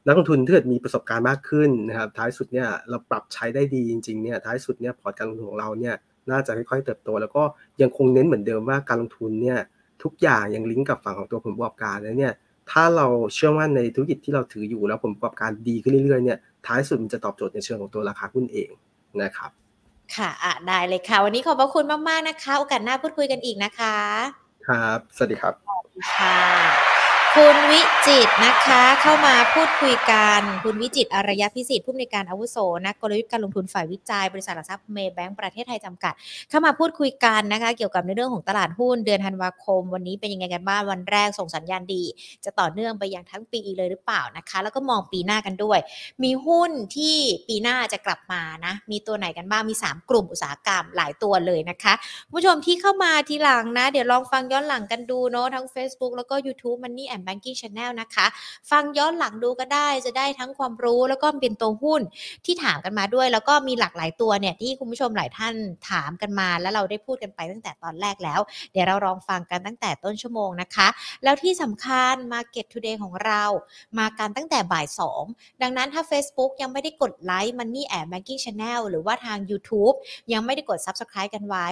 นักลงทุนถ้าเกิดมีประสบการณ์มากขึ้นนะครับ ท้ายสุดเนี่ยเราปรับใช้ได้ดีจริงๆเนี่ยท้ายสุดเนี่ยพอร์ตการลงทุนของเราเนี่ยน่าจะค่อยๆเติบโต แล้วก็ยังคงเน้นเหมือนเดิมว่าการลงทุนเนี่ย ทุกอย่างยังลิงก์กับฝั่งของตัวผลประกอบการแล้วเนี่ยถ้าเราเชื่อว่าในธุรกิจที่เราถืออยู่แล้วผลประกอบการดีขึ้นเรื่อยๆเนี่ยท้ายสุดมันจะตอบโจทย์ในเชิงของตัวราคาหุ้นเองนะครับ ค่ะอะได้เลยค่ะ วันนี้ขอบพระคุณมากๆนะคะ โอกาสหน้าพูดคุยกันอีกนะคะ ครับ สวัสดีครับค่ะ คุณวิจิตนะคะเข้ามาพูดคุยกันคุณวิจิตอารยพิสิทธิ์ผู้อำนวยการอาวุโสนักกลยุทธ์การลงทุนฝ่ายวิจัย บริษัทหลักทรัพย์เมย์แบงก์ประเทศไทยจำกัด เข้ามาพูดคุยกันนะคะ เกี่ยวกับในเรื่องของตลาดหุ้นเดือนธันวาคม วันนี้เป็นยังไงกันบ้างวันแรกส่งสัญญาณดี จะต่อเนื่องไปยังทั้งปีเลยหรือเปล่านะคะ แล้วก็มองปีหน้ากันด้วย มีหุ้นที่ปีหน้าจะกลับมานะมีตัวไหนกันบ้างมี 3 กลุ่มอุตสาหกรรมหลายตัวเลยนะคะผู้ชมที่เข้ามาทีหลังนะ เดี๋ยวลองฟังย้อนหลังกันดูเนาะทั้ง Facebook แล้วก็ YouTube Money and Banking Channel นะนะคะ ฟังย้อนหลังดูก็ได้จะได้ทั้งความรู้แล้วก็เป็นตัวหุ้นที่ถามกันมาด้วย แล้วก็มีหลากหลายตัวเนี่ยที่คุณผู้ชมหลายท่านถามกันมา แล้วเราได้พูดกันไปตั้งแต่ตอนแรกแล้ว เดี๋ยวเราลองฟังกันตั้งแต่ต้นชั่วโมงนะคะ แล้วที่สำคัญ Market Today ของเรามากันตั้งแต่บ่าย 2 ดังนั้นถ้า Facebook ยังไม่ได้กดไลค์ Money and Banking Channel หรือว่าทาง YouTube ยังไม่ได้กด Subscribe กันไว้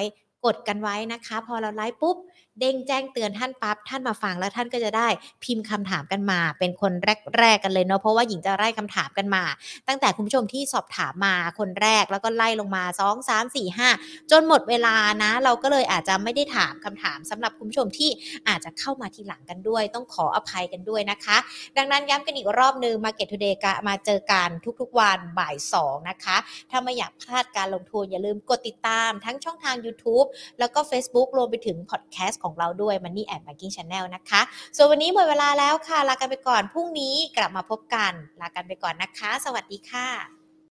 กดกันไว้นะคะ พอเราไลฟ์ปุ๊บเด้งแจ้งเตือนท่านปั๊บท่านมาฟังแล้วท่านก็จะได้พิมพ์คำถามกันมา เป็นคนแรกๆกันเลยเนาะเพราะว่าหญิงจะไล่คำถามกันมา ตั้งแต่คุณผู้ชมที่สอบถามมาคนแรกแล้วก็ไล่ลงมา 2 3 4 5 จนหมดเวลานะ เราก็เลยอาจจะไม่ได้ถามคำถามสำหรับคุณผู้ชมที่อาจจะเข้ามาทีหลังกันด้วย ต้องขออภัยกันด้วยนะคะ ดังนั้นย้ำกันอีกรอบนึง Market Today กมาเจอกันทุกๆวันบ่าย2นะคะถ้าไม่อยากพลาดการลงทุนอย่าลืมกดติดตามทั้งช่องทาง YouTube แล้วก็ Facebook รวมไปถึงพอดแคสต์ของเราด้วย Money and Banking Channel นะคะ ส่วนวันนี้หมดเวลาแล้วค่ะ ลากันไปก่อน พรุ่งนี้กลับมาพบกัน ลากันไปก่อนนะคะ สวัสดีค่ะ